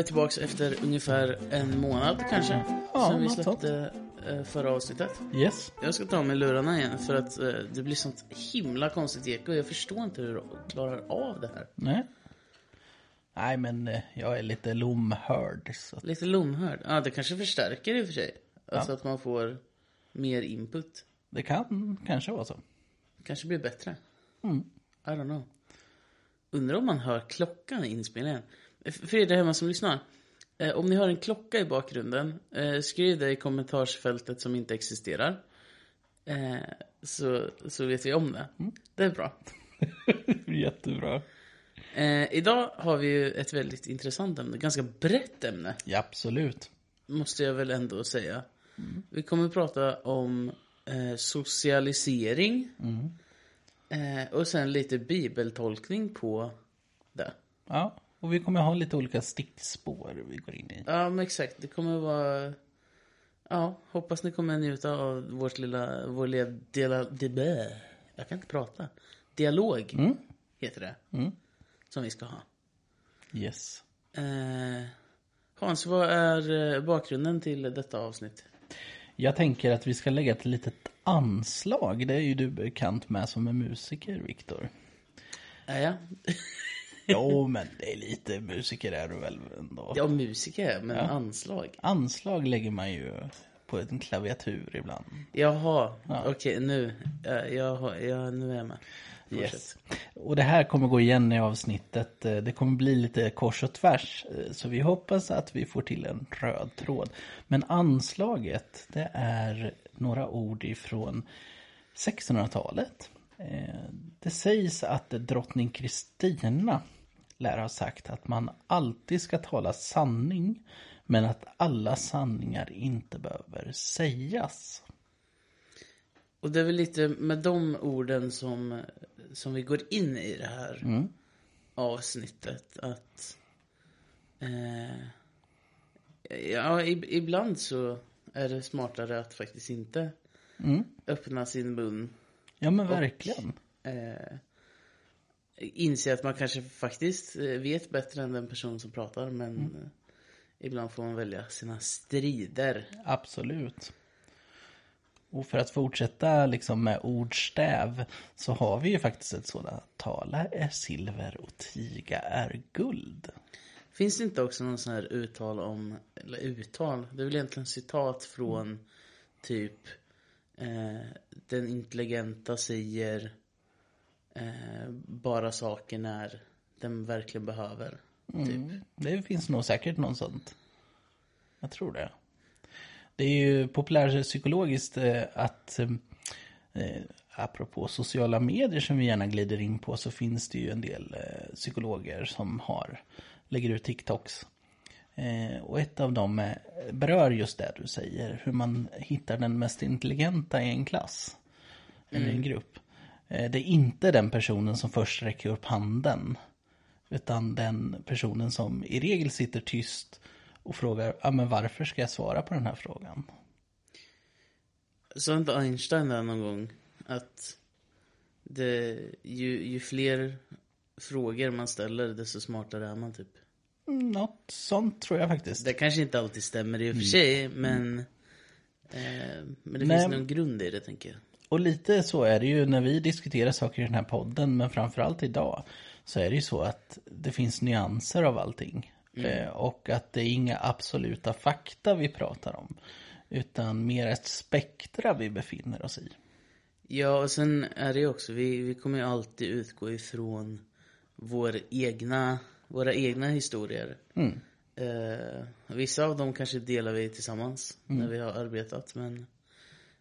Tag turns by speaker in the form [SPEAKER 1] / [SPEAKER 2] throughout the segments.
[SPEAKER 1] är
[SPEAKER 2] vi tillbaks efter ungefär en månad kanske.
[SPEAKER 3] Ja,
[SPEAKER 2] Sen vi
[SPEAKER 3] något sånt.
[SPEAKER 2] släppte eh, förra avsnittet.
[SPEAKER 3] Yes.
[SPEAKER 2] Jag ska ta av mig lurarna igen för att eh, det blir sånt himla konstigt eko. Jag förstår inte hur du klarar av det här.
[SPEAKER 3] Nej. Nej, men eh, jag är lite lomhörd. Att-
[SPEAKER 2] Lite lomhörd. Ja, det kanske förstärker i och för sig. Alltså att man får mer input.
[SPEAKER 3] Det kan kanske vara så.
[SPEAKER 2] Kanske blir bättre.
[SPEAKER 3] Mm.
[SPEAKER 2] I don't know. Undrar om man hör klockan i inspelningen. För er där hemma som lyssnar. Eh, om ni hör en klocka i bakgrunden, eh, skriv det i kommentarsfältet som inte existerar. Eh, så, så vet vi om det. Det är bra.
[SPEAKER 3] Jättebra.
[SPEAKER 2] Idag har vi ju ett väldigt intressant ämne. Ganska brett ämne,
[SPEAKER 3] Ja, absolut.
[SPEAKER 2] måste jag väl ändå säga. Vi kommer att prata om socialisering. Eh, och sen lite bibeltolkning på det.
[SPEAKER 3] Ja, och vi kommer ha lite olika stickspår vi går in i.
[SPEAKER 2] Ja, men exakt. Det kommer vara... Ja, hoppas ni kommer njuta av vårt lilla... Vår lilla... Dela, de, jag kan inte prata. Dialog, heter det. Som vi ska ha.
[SPEAKER 3] Yes.
[SPEAKER 2] Eh, Hans, vad är eh, bakgrunden till detta avsnitt?
[SPEAKER 3] Jag tänker att vi ska lägga ett litet anslag. Det är ju du bekant med som är musiker, Viktor.
[SPEAKER 2] Är jag?
[SPEAKER 3] Jo, men det är lite musiker är du väl ändå?
[SPEAKER 2] Ja, musiker är men anslag.
[SPEAKER 3] Anslag lägger man ju på en klaviatur ibland.
[SPEAKER 2] Jaha, okej nu. Ja, ja, nu är jag med.
[SPEAKER 3] Yes. Och det här kommer gå igen i avsnittet. Eh, Det kommer bli lite kors och tvärs. eh, Så vi hoppas att vi får till en röd tråd. Men anslaget, det är några ord ifrån 1600-talet. Eh, Det sägs att drottning Kristina lär ha sagt att man alltid ska tala sanning. Men att alla sanningar inte behöver sägas.
[SPEAKER 2] Och det är väl lite med de orden som, som vi går in i det här avsnittet. Att... Eh, ja, ib- ibland så är det smartare att faktiskt inte öppna sin mun.
[SPEAKER 3] Ja men verkligen.
[SPEAKER 2] Eh, inse att man kanske faktiskt eh, vet bättre än den person som pratar. Men eh, ibland får man välja sina strider.
[SPEAKER 3] Absolut. Och för att fortsätta liksom med ordstäv så har vi ju faktiskt ett sådant. Tala är silver och tiga är guld.
[SPEAKER 2] Finns det inte också någon sån här uttal om, eller uttal, det är väl egentligen citat från typ eh, den intelligenta säger eh, bara saker när den verkligen behöver. Typ.
[SPEAKER 3] Det finns nog säkert någon sånt. Jag tror det. Det är ju populärpsykologiskt eh, att eh, apropå sociala medier som vi gärna glider in på så finns det ju en del eh, psykologer som har lägger ut TikToks. Eh, och ett av dem eh, berör just det du säger, hur man hittar den mest intelligenta i en klass. Eller i en grupp. Eh, det är inte den personen som först räcker upp handen. Utan den personen som i regel sitter tyst och frågar, ja men varför ska jag svara på den här frågan?
[SPEAKER 2] Sa inte Einstein där någon gång att det, ju, ju fler frågor man ställer desto smartare är man typ.
[SPEAKER 3] Mm, Något sånt tror jag faktiskt.
[SPEAKER 2] Det kanske inte alltid stämmer i och för sig, men, eh, men det
[SPEAKER 3] Nej.
[SPEAKER 2] finns någon grund i det tänker jag.
[SPEAKER 3] Och lite så är det ju när vi diskuterar saker i den här podden, men framförallt idag, så är det ju så att det finns nyanser av allting. Eh, och att det är inga absoluta fakta vi pratar om, utan mer ett spektra vi befinner oss i.
[SPEAKER 2] Ja, och sen är det ju också, vi, vi kommer ju alltid utgå ifrån vår egna, våra egna historier. Eh, vissa av dem kanske delar vi tillsammans när vi har arbetat, men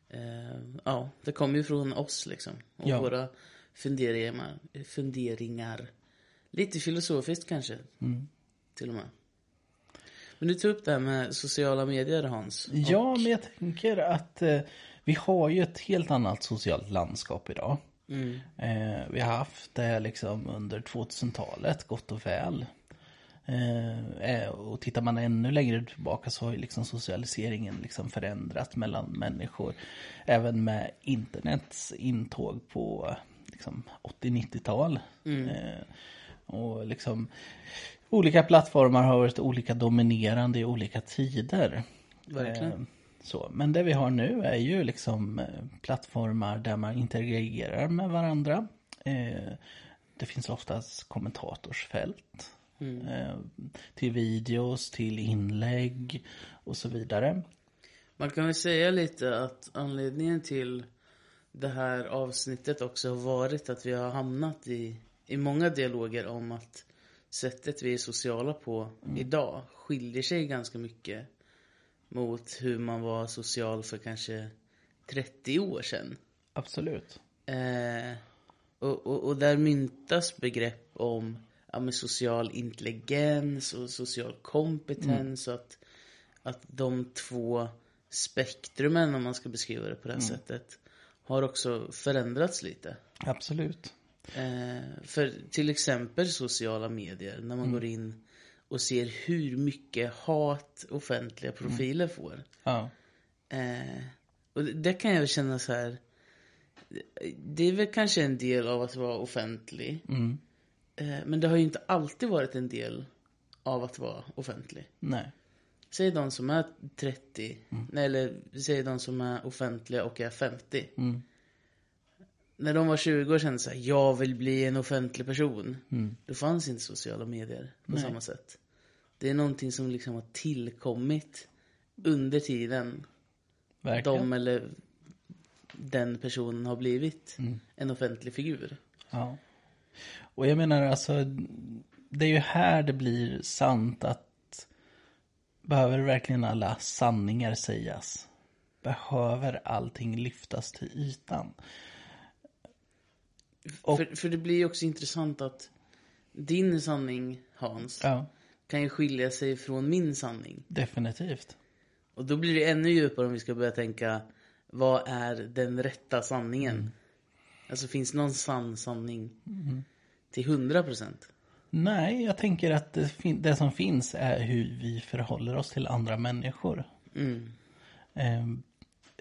[SPEAKER 2] eh, ja, det kommer ju från oss liksom. Och
[SPEAKER 3] Ja.
[SPEAKER 2] våra funderingar, funderingar. Lite filosofiskt kanske, till och med. Men du tog upp det här med sociala medier Hans.
[SPEAKER 3] Ja, men jag tänker att eh, vi har ju ett helt annat socialt landskap idag.
[SPEAKER 2] Mm.
[SPEAKER 3] Eh, vi har haft det liksom under 2000-talet, gott och väl. Eh, eh, och tittar man ännu längre tillbaka så har ju liksom socialiseringen liksom förändrat mellan människor. Även med internets intåg på liksom 80-90-tal. Eh, och liksom olika plattformar har varit olika dominerande i olika tider.
[SPEAKER 2] Verkligen.
[SPEAKER 3] Eh, Så, men det vi har nu är ju liksom eh, plattformar där man interagerar med varandra. Eh, Det finns oftast kommentatorsfält. Eh, Till videos, till inlägg och så vidare.
[SPEAKER 2] Man kan väl säga lite att anledningen till det här avsnittet också har varit att vi har hamnat i, i många dialoger om att sättet vi är sociala på idag skiljer sig ganska mycket mot hur man var social för kanske 30 år sedan.
[SPEAKER 3] Absolut.
[SPEAKER 2] Eh, och, och, och där myntas begrepp om ja, men social intelligens och social kompetens. Och att, att de två spektrumen, om man ska beskriva det på det här sättet, har också förändrats lite.
[SPEAKER 3] Absolut.
[SPEAKER 2] Eh, för till exempel sociala medier, när man går in och ser hur mycket hat offentliga profiler får.
[SPEAKER 3] Ja.
[SPEAKER 2] Eh, och det, det kan jag känna så här. Det är väl kanske en del av att vara offentlig.
[SPEAKER 3] Mm.
[SPEAKER 2] Eh, men det har ju inte alltid varit en del av att vara offentlig.
[SPEAKER 3] Nej.
[SPEAKER 2] Säg de som är 30, nej, eller säg de som är offentliga och är 50.
[SPEAKER 3] Mm.
[SPEAKER 2] När de var 20 år sedan så här, jag vill bli en offentlig person.
[SPEAKER 3] Mm.
[SPEAKER 2] Då fanns inte sociala medier på samma sätt. Det är någonting som liksom har tillkommit under tiden
[SPEAKER 3] Verkligen.
[SPEAKER 2] de eller den personen har blivit en offentlig figur.
[SPEAKER 3] Ja. Och jag menar alltså, det är ju här det blir sant att behöver verkligen alla sanningar sägas? Behöver allting lyftas till ytan? Och-
[SPEAKER 2] För, för det blir ju också intressant att din sanning, Hans,
[SPEAKER 3] Ja,
[SPEAKER 2] kan ju skilja sig från min sanning.
[SPEAKER 3] definitivt.
[SPEAKER 2] Och då blir det ännu djupare om vi ska börja tänka, vad är den rätta sanningen? Alltså finns någon sann sanning till hundra procent?
[SPEAKER 3] Nej, jag tänker att det, det som finns är hur vi förhåller oss till andra människor.
[SPEAKER 2] Mm.
[SPEAKER 3] Ehm,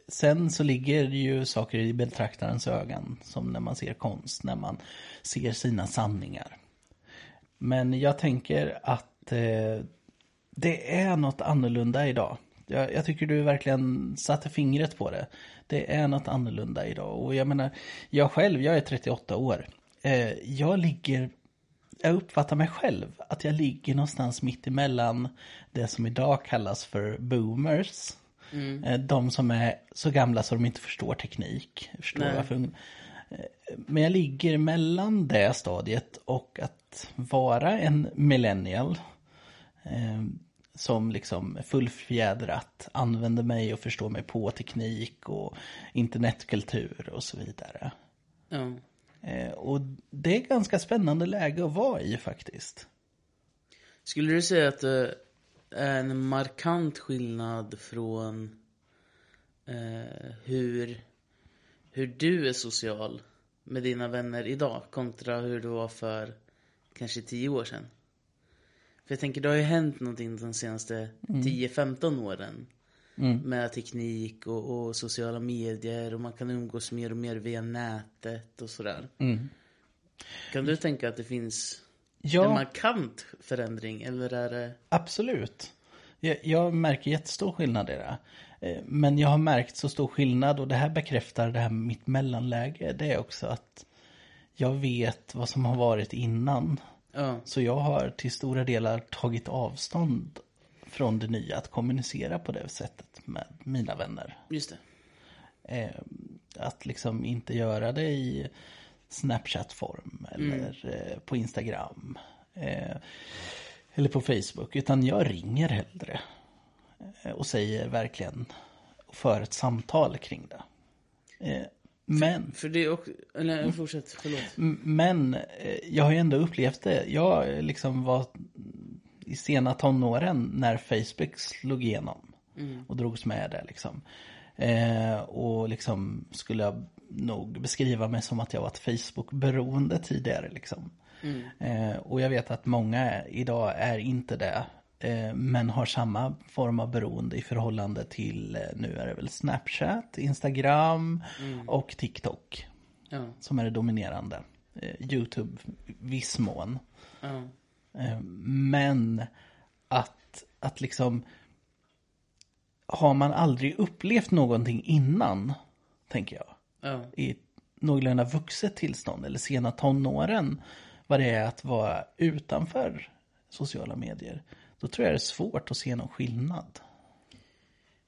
[SPEAKER 3] sen så ligger det ju saker i betraktarens ögon. Som när man ser konst, när man ser sina sanningar. Men jag tänker att eh, det är något annorlunda idag. Jag, jag tycker du verkligen satte fingret på det. Det är något annorlunda idag. Och jag menar, jag själv, jag är 38 år. Eh, jag ligger jag uppfattar mig själv att jag ligger någonstans mitt emellan det som idag kallas för boomers. Eh, De som är så gamla så de inte förstår teknik. Förstår
[SPEAKER 2] Nej.
[SPEAKER 3] varför. Eh, Men jag ligger mellan det stadiet och att vara en millennial. Som liksom fullfjädrat använder mig och förstår mig på teknik och internetkultur och så vidare.
[SPEAKER 2] Ja.
[SPEAKER 3] Eh, Och det är ganska spännande läge att vara i faktiskt.
[SPEAKER 2] Skulle du säga att det är en markant skillnad från eh, hur, hur du är social med dina vänner idag kontra hur du var för kanske tio år sedan? För jag tänker, det har ju hänt någonting de senaste 10-15 åren. Med teknik och, och sociala medier och man kan umgås mer och mer via nätet och sådär. Kan du tänka att det finns en
[SPEAKER 3] Ja,
[SPEAKER 2] markant förändring eller är det...
[SPEAKER 3] absolut. Jag, jag märker jättestor skillnad i det. Eh, Men jag har märkt så stor skillnad och det här bekräftar det här mitt mellanläge. Det är också att jag vet vad som har varit innan.
[SPEAKER 2] Ja,
[SPEAKER 3] Så jag har till stora delar tagit avstånd från det nya. Att kommunicera på det sättet med mina vänner.
[SPEAKER 2] just det.
[SPEAKER 3] Eh, att liksom inte göra det i Snapchat-form eller eh, på Instagram. Eh, eller på Facebook. Utan jag ringer hellre. Och säger verkligen, och för ett samtal kring det. Men,
[SPEAKER 2] För det också... Eller fortsätt, förlåt.
[SPEAKER 3] men jag har ju ändå upplevt det. Jag liksom var i sena tonåren när Facebook slog igenom. Och drogs med där liksom. Eh, och liksom skulle jag nog beskriva mig som att jag var ett Facebook-beroende tidigare liksom. Eh, och jag vet att många idag är inte det. Eh, men har samma form av beroende i förhållande till, eh, nu är det väl Snapchat, Instagram och TikTok.
[SPEAKER 2] Ja,
[SPEAKER 3] Som är det dominerande. Eh, Youtube viss mån.
[SPEAKER 2] ja,
[SPEAKER 3] Men att, att liksom har man aldrig upplevt någonting innan, tänker jag,
[SPEAKER 2] ja.
[SPEAKER 3] i någorlunda vuxet tillstånd eller sena tonåren, vad det är att vara utanför sociala medier, då tror jag det är svårt att se någon skillnad.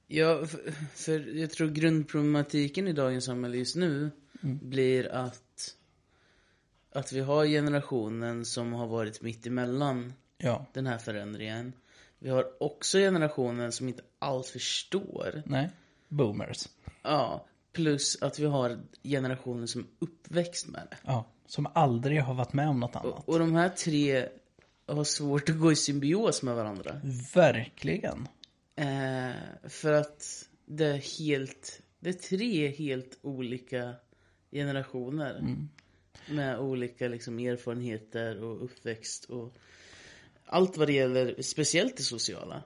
[SPEAKER 2] Ja, för, för jag tror grundproblematiken i dagens samhälle just nu blir att, att vi har generationen som har varit mitt emellan
[SPEAKER 3] Ja,
[SPEAKER 2] den här förändringen. Vi har också generationen som inte alls förstår.
[SPEAKER 3] nej, boomers.
[SPEAKER 2] Ja, plus att vi har generationen som är uppväxt med det.
[SPEAKER 3] Ja, som aldrig har varit med om något annat.
[SPEAKER 2] Och, och de här tre har svårt att gå i symbios med varandra.
[SPEAKER 3] Verkligen.
[SPEAKER 2] Eh, för att det är helt, det är tre helt olika generationer. Med olika liksom erfarenheter och uppväxt och allt vad det gäller, speciellt det sociala.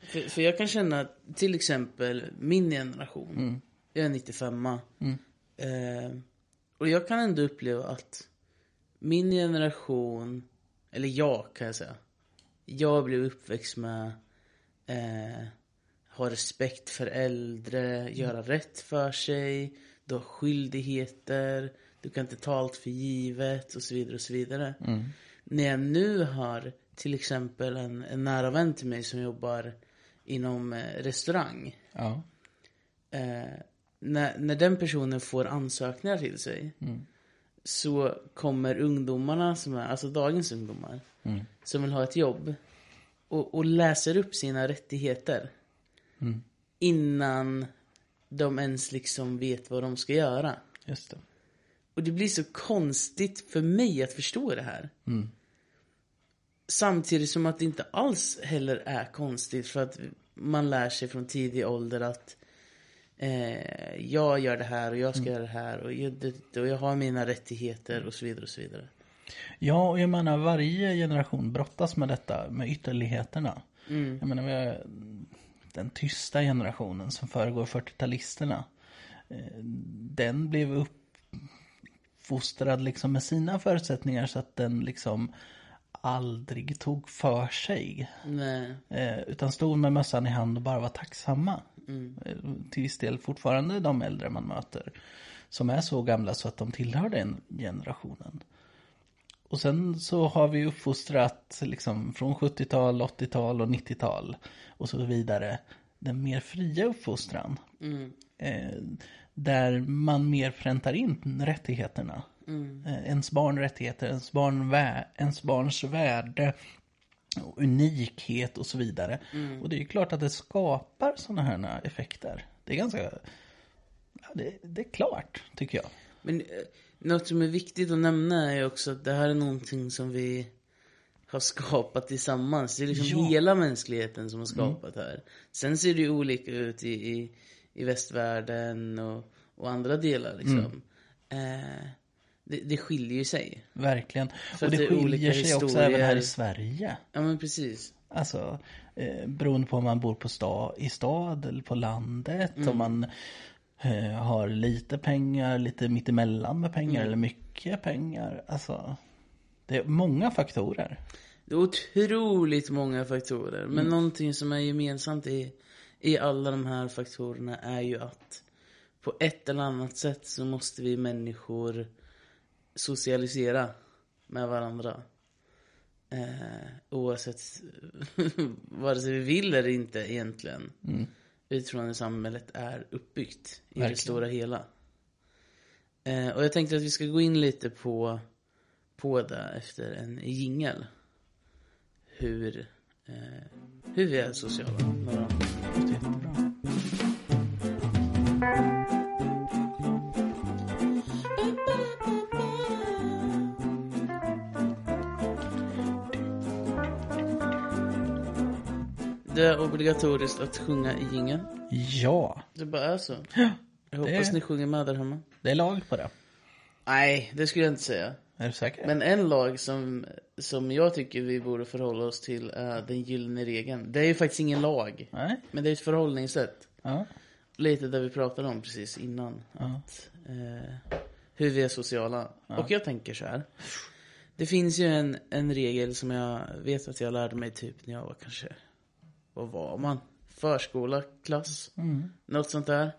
[SPEAKER 2] För, för jag kan känna till exempel min generation. Jag är 95 eh, Och jag kan ändå uppleva att min generation, eller jag kan jag säga. Jag blev uppväxt med eh, ha respekt för äldre, göra rätt för sig, du har skyldigheter, du kan inte ta allt för givet och så vidare och så vidare. När jag nu har till exempel en, en nära vän till mig som jobbar inom eh, restaurang.
[SPEAKER 3] Ja,
[SPEAKER 2] Eh, när, när den personen får ansökningar till sig så kommer ungdomarna, som är, alltså dagens ungdomar, som vill ha ett jobb och, och läser upp sina rättigheter innan de ens liksom vet vad de ska göra.
[SPEAKER 3] just det.
[SPEAKER 2] Och det blir så konstigt för mig att förstå det här. Samtidigt som att det inte alls heller är konstigt för att man lär sig från tidig ålder att eh, jag gör det här och jag ska göra det här och jag, det, och jag har mina rättigheter och så vidare och så vidare.
[SPEAKER 3] Ja, och jag menar varje generation brottas med detta, med ytterligheterna. Jag menar, vi har den tysta generationen som föregår 40-talisterna. eh, Den blev uppfostrad liksom med sina förutsättningar så att den liksom aldrig tog för sig. Eh, utan stod med mössan i hand och bara var tacksamma. Eh, Till viss del fortfarande de äldre man möter. Som är så gamla så att de tillhör den generationen. Och sen så har vi uppfostrat liksom från 70-tal, 80-tal och 90-tal och så vidare. Den mer fria uppfostran. Eh, där man mer präntar in rättigheterna. Eh, ens barn rättigheter, ens, barn vä- ens barns värde unikhet och så vidare. Och det är ju klart att det skapar sådana här effekter. Det är ganska, ja, det, det är klart tycker jag.
[SPEAKER 2] Men eh, något som är viktigt att nämna är också att det här är någonting som vi har skapat tillsammans. Det är liksom
[SPEAKER 3] Ja.
[SPEAKER 2] hela mänskligheten som har skapat det här. Sen ser det ju olika ut i, i, i västvärlden och, och andra delar liksom. Eh, det, det skiljer ju sig.
[SPEAKER 3] Verkligen.
[SPEAKER 2] För
[SPEAKER 3] och det
[SPEAKER 2] det är
[SPEAKER 3] skiljer sig också
[SPEAKER 2] historier.
[SPEAKER 3] även här i Sverige.
[SPEAKER 2] Ja men precis.
[SPEAKER 3] Alltså, eh, beroende på om man bor på sta, i stad eller på landet. Om man eh, har lite pengar, lite mittemellan med pengar eller mycket pengar. Alltså, det är många faktorer.
[SPEAKER 2] Det är otroligt många faktorer. Men någonting som är gemensamt i, i alla de här faktorerna är ju att på ett eller annat sätt så måste vi människor socialisera med varandra. Eh, oavsett vare sig vi vill eller inte egentligen. Utifrån hur samhället är uppbyggt i
[SPEAKER 3] Verkligen.
[SPEAKER 2] det stora hela. Eh, och jag tänkte att vi ska gå in lite på, på det efter en jingel. Hur, eh, hur vi är sociala.
[SPEAKER 3] Jättebra.
[SPEAKER 2] Det är obligatoriskt att sjunga i jingeln.
[SPEAKER 3] Ja,
[SPEAKER 2] Det bara är så. Jag hoppas
[SPEAKER 3] det-
[SPEAKER 2] ni sjunger med där hemma.
[SPEAKER 3] det är lag på det.
[SPEAKER 2] Nej, det skulle jag inte säga.
[SPEAKER 3] Är du säker?
[SPEAKER 2] Men en lag som, som jag tycker vi borde förhålla oss till är den gyllene regeln. Det är ju faktiskt ingen lag,
[SPEAKER 3] Nej?
[SPEAKER 2] men det är ett förhållningssätt.
[SPEAKER 3] Ja.
[SPEAKER 2] Lite där vi pratade om precis innan.
[SPEAKER 3] Ja.
[SPEAKER 2] Att, eh, hur vi är sociala. Och jag tänker så här. Det finns ju en, en regel som jag vet att jag lärde mig typ när jag var kanske, vad var man? Förskola, klass, något sånt där.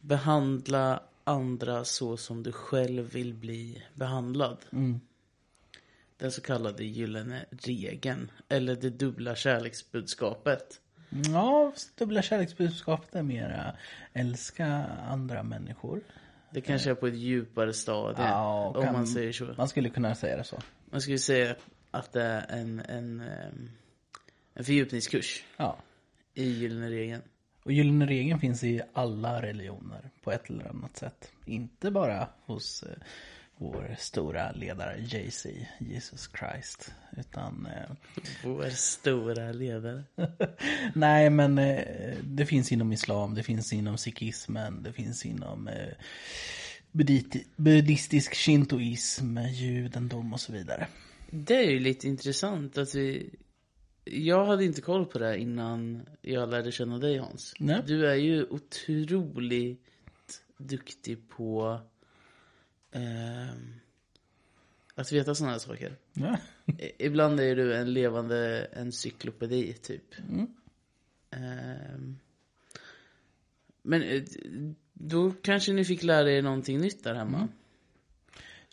[SPEAKER 2] Behandla andra så som du själv vill bli behandlad. Den så kallade gyllene regeln. Eller det dubbla kärleksbudskapet.
[SPEAKER 3] Ja, dubbla kärleksbudskapet är mera älska andra människor.
[SPEAKER 2] Det kanske är på ett djupare stadie.
[SPEAKER 3] Ja,
[SPEAKER 2] om
[SPEAKER 3] kan-
[SPEAKER 2] man säger så.
[SPEAKER 3] Man skulle kunna säga det så.
[SPEAKER 2] Man skulle säga att det är en, en, ehm, en fördjupningskurs
[SPEAKER 3] Ja.
[SPEAKER 2] i gyllene regeln.
[SPEAKER 3] Och gyllene regeln finns i alla religioner på ett eller annat sätt. Inte bara hos eh, vår stora ledare Jay-Z, Jesus Christ. Utan, eh,
[SPEAKER 2] Vår stora ledare.
[SPEAKER 3] nej men eh, det finns inom islam, det finns inom sikhismen, det finns inom eh, buddhistisk shintoism, judendom och så vidare.
[SPEAKER 2] Det är ju lite intressant att vi... Jag hade inte koll på det innan jag lärde känna dig Hans.
[SPEAKER 3] Nej.
[SPEAKER 2] Du är ju otroligt duktig på ehm, att veta sådana här saker. I- Ibland är du en levande encyklopedi, typ. Ehm, men eh, då kanske ni fick lära er någonting nytt där hemma.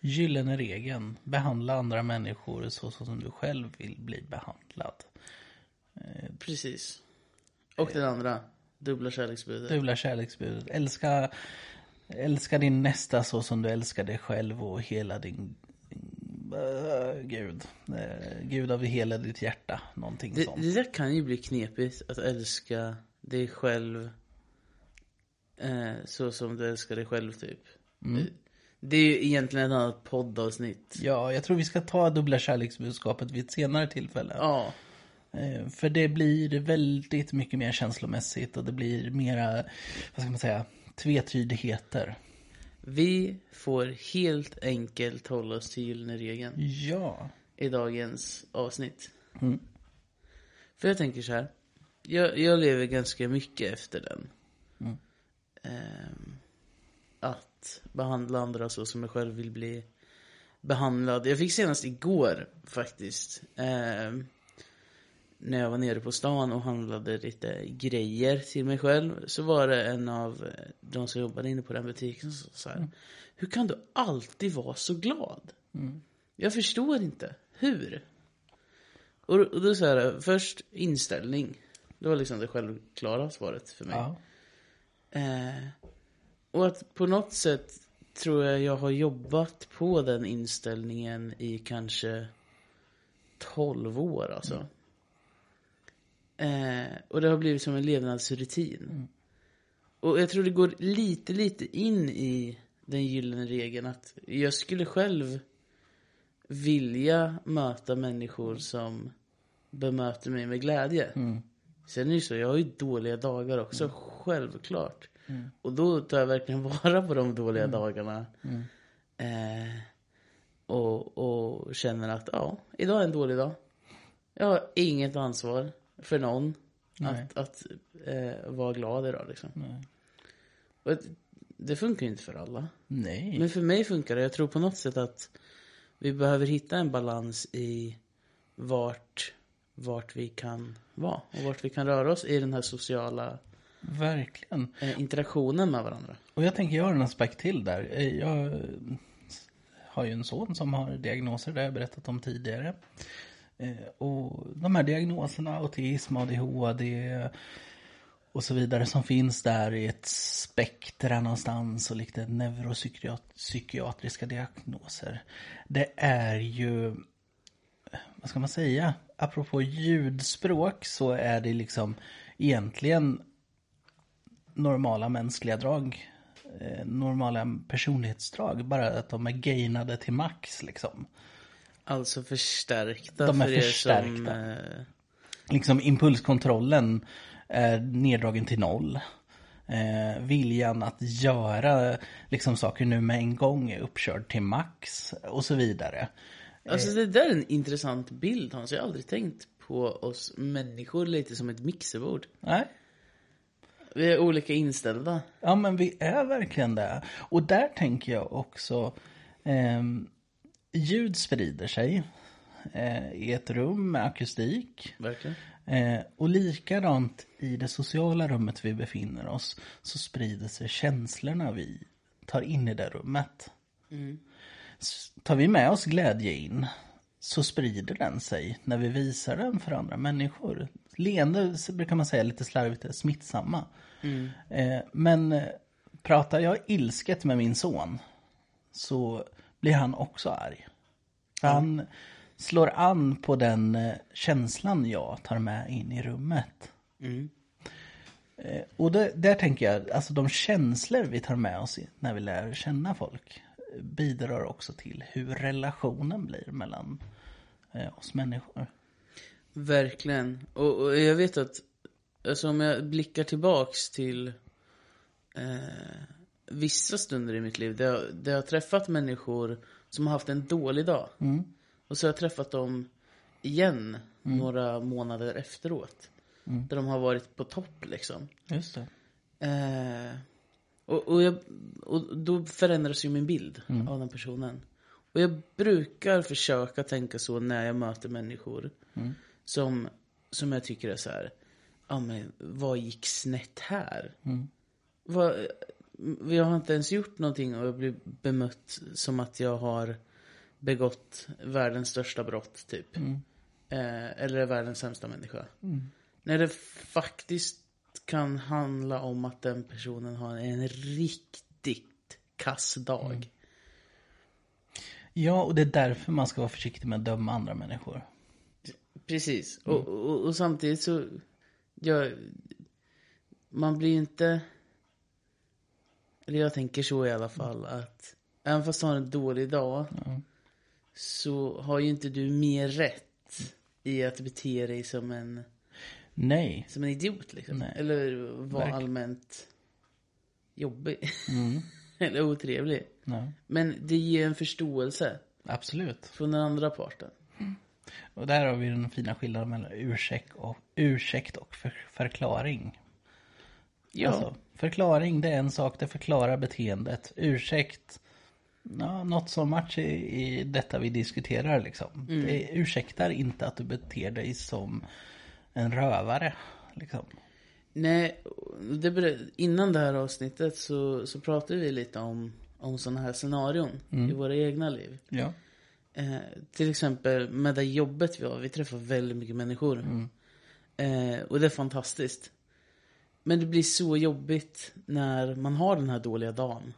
[SPEAKER 3] Gyllene regeln, behandla andra människor så som du själv vill bli behandlad.
[SPEAKER 2] Precis. Och den andra, dubbla kärleksbudet.
[SPEAKER 3] Dubbla kärleksbudet. Älska, älska din nästa så som du älskar dig själv och hela din uh, Gud. Uh, Gud av hela ditt hjärta. Någonting
[SPEAKER 2] Det,
[SPEAKER 3] sånt.
[SPEAKER 2] det där kan ju bli knepigt, att älska dig själv eh, så som du älskar dig själv, typ.
[SPEAKER 3] Mm.
[SPEAKER 2] Det, är ju egentligen ett annat poddavsnitt.
[SPEAKER 3] Ja, jag tror vi ska ta dubbla kärleksbudskapet vid ett senare tillfälle.
[SPEAKER 2] Ja,
[SPEAKER 3] För det blir väldigt mycket mer känslomässigt och det blir mera, vad ska man säga, tvetydigheter.
[SPEAKER 2] vi får helt enkelt hålla oss till gyllene regeln.
[SPEAKER 3] Ja.
[SPEAKER 2] i dagens avsnitt.
[SPEAKER 3] Mm.
[SPEAKER 2] För jag tänker så här. Jag, jag lever ganska mycket efter den.
[SPEAKER 3] Mm.
[SPEAKER 2] Ehm, att behandla andra så som jag själv vill bli behandlad. Jag fick senast igår faktiskt. ehm, när jag var nere på stan och handlade lite grejer till mig själv. Så var det en av eh, de som jobbade inne på den butiken som sa så här. Hur kan du alltid vara så glad? Jag förstår inte. Hur? Och, och då så först inställning. Det var liksom det självklara svaret för mig. Eh, och att på något sätt tror jag jag har jobbat på den inställningen i kanske 12 år alltså. Eh, och det har blivit som en levnadsrutin. Och jag tror det går lite, lite in i den gyllene regeln att jag skulle själv vilja möta människor som bemöter mig med glädje. Sen är det så, jag har ju dåliga dagar också, självklart. Och då tar jag verkligen vara på de dåliga dagarna. Eh, och, och känner att, ja, idag är en dålig dag. Jag har inget ansvar för någon att, att eh, vara glad idag liksom. Och det- det funkar ju inte för alla.
[SPEAKER 3] Nej.
[SPEAKER 2] Men för mig funkar det. Jag tror på något sätt att vi behöver hitta en balans i vart, vart vi kan vara. Och vart vi kan röra oss i den här sociala
[SPEAKER 3] Verkligen.
[SPEAKER 2] eh, interaktionen med varandra.
[SPEAKER 3] Och jag tänker jag har en aspekt till där. Eh, Jag har ju en son som har diagnoser, det har jag berättat om tidigare. Eh, och de här diagnoserna, autism, ADHD och så vidare som finns där i ett spektra någonstans och lite neuropsykiatriska diagnoser. Det är ju, vad ska man säga, apropå ljudspråk så är det liksom egentligen normala mänskliga drag. Eh, normala personlighetsdrag. Bara att de är gainade till max liksom.
[SPEAKER 2] Alltså förstärkta
[SPEAKER 3] De är
[SPEAKER 2] för er som
[SPEAKER 3] förstärkta.
[SPEAKER 2] eh,
[SPEAKER 3] liksom impulskontrollen är neddragen till noll. Eh, viljan att göra liksom saker nu med en gång är uppkörd till max och så vidare.
[SPEAKER 2] Alltså det där är en intressant bild Hans. Jag har aldrig tänkt på oss människor lite som ett mixerbord.
[SPEAKER 3] Nej,
[SPEAKER 2] Vi är olika inställda.
[SPEAKER 3] Ja, men vi är verkligen det. Och där tänker jag också, ehm, ljud sprider sig eh, i ett rum med akustik.
[SPEAKER 2] Verkligen.
[SPEAKER 3] Eh, och likadant i det sociala rummet vi befinner oss så sprider sig känslorna vi tar in i det rummet. S- Tar vi med oss glädje in så sprider den sig när vi visar den för andra människor. Leende brukar man säga lite slarvigt är smittsamma. Eh, men eh, pratar jag ilsket med min son så blir han också arg. Han slår an på den eh, känslan jag tar med in i rummet. Eh, Och det, där tänker jag, alltså de känslor vi tar med oss när vi lär känna folk eh, bidrar också till hur relationen blir mellan oss människor.
[SPEAKER 2] Verkligen. Och, och jag vet att, alltså om jag blickar tillbaks till eh, vissa stunder i mitt liv där jag, där jag har träffat människor som har haft en dålig dag. Och så har jag träffat dem igen några månader efteråt. Där de har varit på topp liksom.
[SPEAKER 3] Just det.
[SPEAKER 2] Eh, och, och, jag, och då förändras ju min bild av den personen. Och jag brukar försöka tänka så när jag möter människor. Som, som jag tycker är så här. Ja men vad gick snett här? Vad, jag har inte ens gjort någonting och jag blir bemött som att jag har begått världens största brott typ. Eh, eller är världens sämsta människa. När det faktiskt kan handla om att den personen har en riktigt kass dag.
[SPEAKER 3] Ja, och det är därför man ska vara försiktig med att döma andra människor.
[SPEAKER 2] Precis. Och, och, och samtidigt så... Jag, man blir ju inte... Eller jag tänker så i alla fall att även fast du har en dålig dag så har ju inte du mer rätt i att bete dig som en,
[SPEAKER 3] Nej.
[SPEAKER 2] som en idiot liksom.
[SPEAKER 3] Nej.
[SPEAKER 2] Eller vara
[SPEAKER 3] Verkligen.
[SPEAKER 2] allmänt jobbig. Eller otrevlig.
[SPEAKER 3] Ja,
[SPEAKER 2] Men det ger en förståelse
[SPEAKER 3] absolut.
[SPEAKER 2] från den andra parten.
[SPEAKER 3] Och där har vi den fina skillnaden mellan ursäkt och, ursäkt och för, förklaring.
[SPEAKER 2] Ja.
[SPEAKER 3] Alltså, förklaring det är en sak, det förklarar beteendet. Ursäkt, ja, något så match i, i detta vi diskuterar liksom. Det ursäktar inte att du beter dig som en rövare. Liksom.
[SPEAKER 2] Nej, det innan det här avsnittet så, så pratade vi lite om, om sådana här scenarion i våra egna liv.
[SPEAKER 3] Ja.
[SPEAKER 2] Eh, till exempel med det jobbet vi har, vi träffar väldigt mycket människor. Eh, och det är fantastiskt. Men det blir så jobbigt när man har den här dåliga dagen.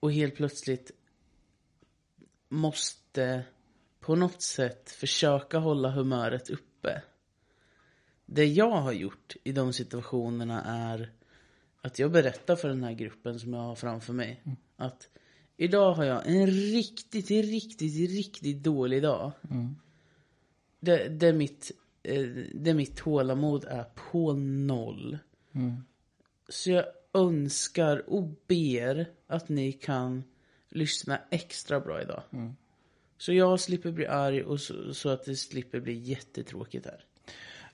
[SPEAKER 2] Och helt plötsligt måste på något sätt försöka hålla humöret uppe. Det jag har gjort i de situationerna är att jag berättar för den här gruppen som jag har framför mig. Att idag har jag en riktigt, riktigt, riktigt dålig dag. Det, det, mitt, eh, det mitt tålamod är på noll. Så jag önskar och ber att ni kan lyssna extra bra idag. Så jag slipper bli arg och så, så att det slipper bli jättetråkigt här.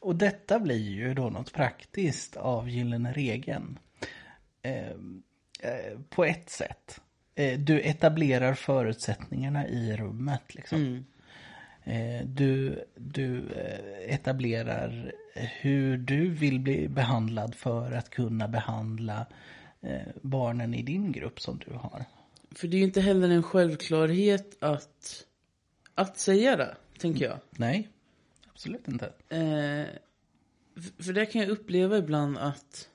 [SPEAKER 3] Och detta blir ju då något praktiskt av gyllene regeln. Eh, eh, på ett sätt. Eh, du etablerar förutsättningarna i rummet. Liksom. Eh, du du eh, etablerar hur du vill bli behandlad för att kunna behandla eh, barnen i din grupp som du har.
[SPEAKER 2] För det är ju inte heller en självklarhet att, att säga det, tänker jag.
[SPEAKER 3] Nej, absolut inte.
[SPEAKER 2] Eh, för det kan jag uppleva ibland att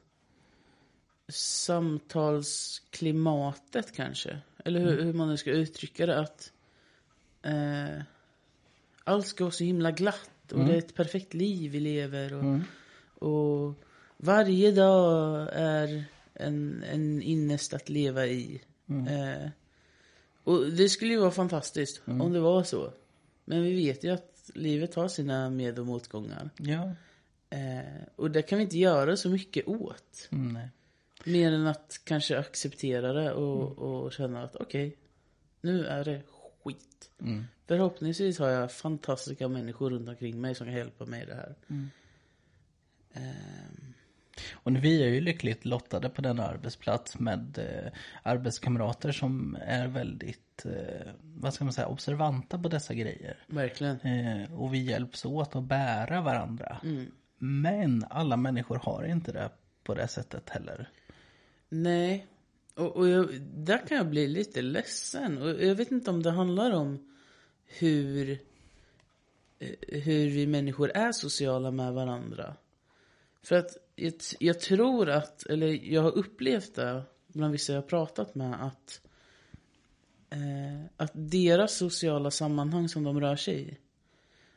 [SPEAKER 2] samtalsklimatet kanske, eller hur, hur man nu ska uttrycka det, att eh, allt ska vara så himla glatt och det är ett perfekt liv vi lever och, och varje dag är en, en innest att leva i. Eh, och det skulle ju vara fantastiskt om det var så. Men vi vet ju att livet har sina med och motgångar.
[SPEAKER 3] Ja.
[SPEAKER 2] Eh, och det kan vi inte göra så mycket åt.
[SPEAKER 3] Mm.
[SPEAKER 2] Mer än att kanske acceptera det och, och känna att okej, nu är det skit.
[SPEAKER 3] Mm.
[SPEAKER 2] Förhoppningsvis har jag fantastiska människor runt omkring mig som kan hjälpa mig i det här. Ehm,
[SPEAKER 3] Och vi är ju lyckligt lottade på denna arbetsplats med eh, arbetskamrater som är väldigt, eh, vad ska man säga, observanta på dessa grejer.
[SPEAKER 2] verkligen.
[SPEAKER 3] Eh, och vi hjälps åt att bära varandra. Men alla människor har inte det på det sättet heller.
[SPEAKER 2] Nej. Och, och jag, där kan jag bli lite ledsen. Och jag vet inte om det handlar om hur, eh, hur vi människor är sociala med varandra. För att jag, jag tror att, eller jag har upplevt det bland vissa jag har pratat med att eh, att deras sociala sammanhang som de rör sig i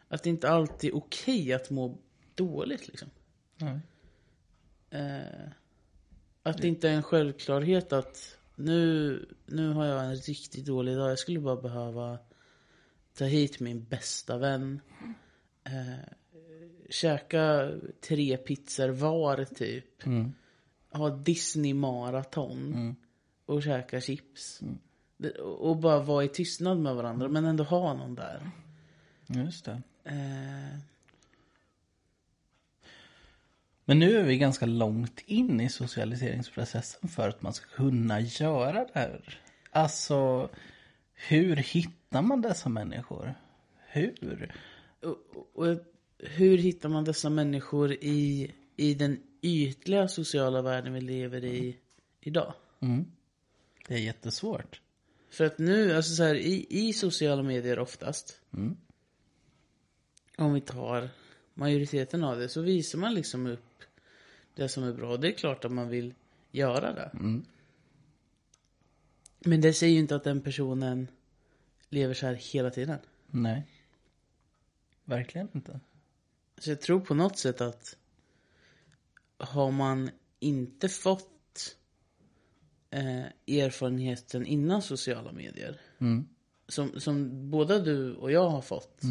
[SPEAKER 2] att det inte alltid är okej att må dåligt liksom.
[SPEAKER 3] Nej.
[SPEAKER 2] Eh, att det inte är en självklarhet att nu, nu har jag en riktigt dålig dag. Jag skulle bara behöva ta hit min bästa vän. Eh, käka tre pizzor var typ.
[SPEAKER 3] Mm.
[SPEAKER 2] Ha Disney-maraton. Och käka chips. Det- Och bara vara i tystnad med varandra men ändå ha någon där.
[SPEAKER 3] Just det.
[SPEAKER 2] Eh,
[SPEAKER 3] Men nu är vi ganska långt in i socialiseringsprocessen för att man ska kunna göra det här. Alltså, hur hittar man dessa människor? Hur?
[SPEAKER 2] Och, och hur hittar man dessa människor i, i den ytliga sociala världen vi lever i idag?
[SPEAKER 3] Mm. Det är jättesvårt.
[SPEAKER 2] För att nu, alltså så här, i, i sociala medier oftast.
[SPEAKER 3] Mm.
[SPEAKER 2] Om vi tar majoriteten av det så visar man liksom upp det som är bra. Det är klart att man vill göra det. Men det säger ju inte att den personen lever så här hela tiden.
[SPEAKER 3] Nej. Verkligen inte.
[SPEAKER 2] Så jag tror på något sätt att har man inte fått eh, erfarenheten innan sociala medier
[SPEAKER 3] Mm.
[SPEAKER 2] som, som båda du och jag har fått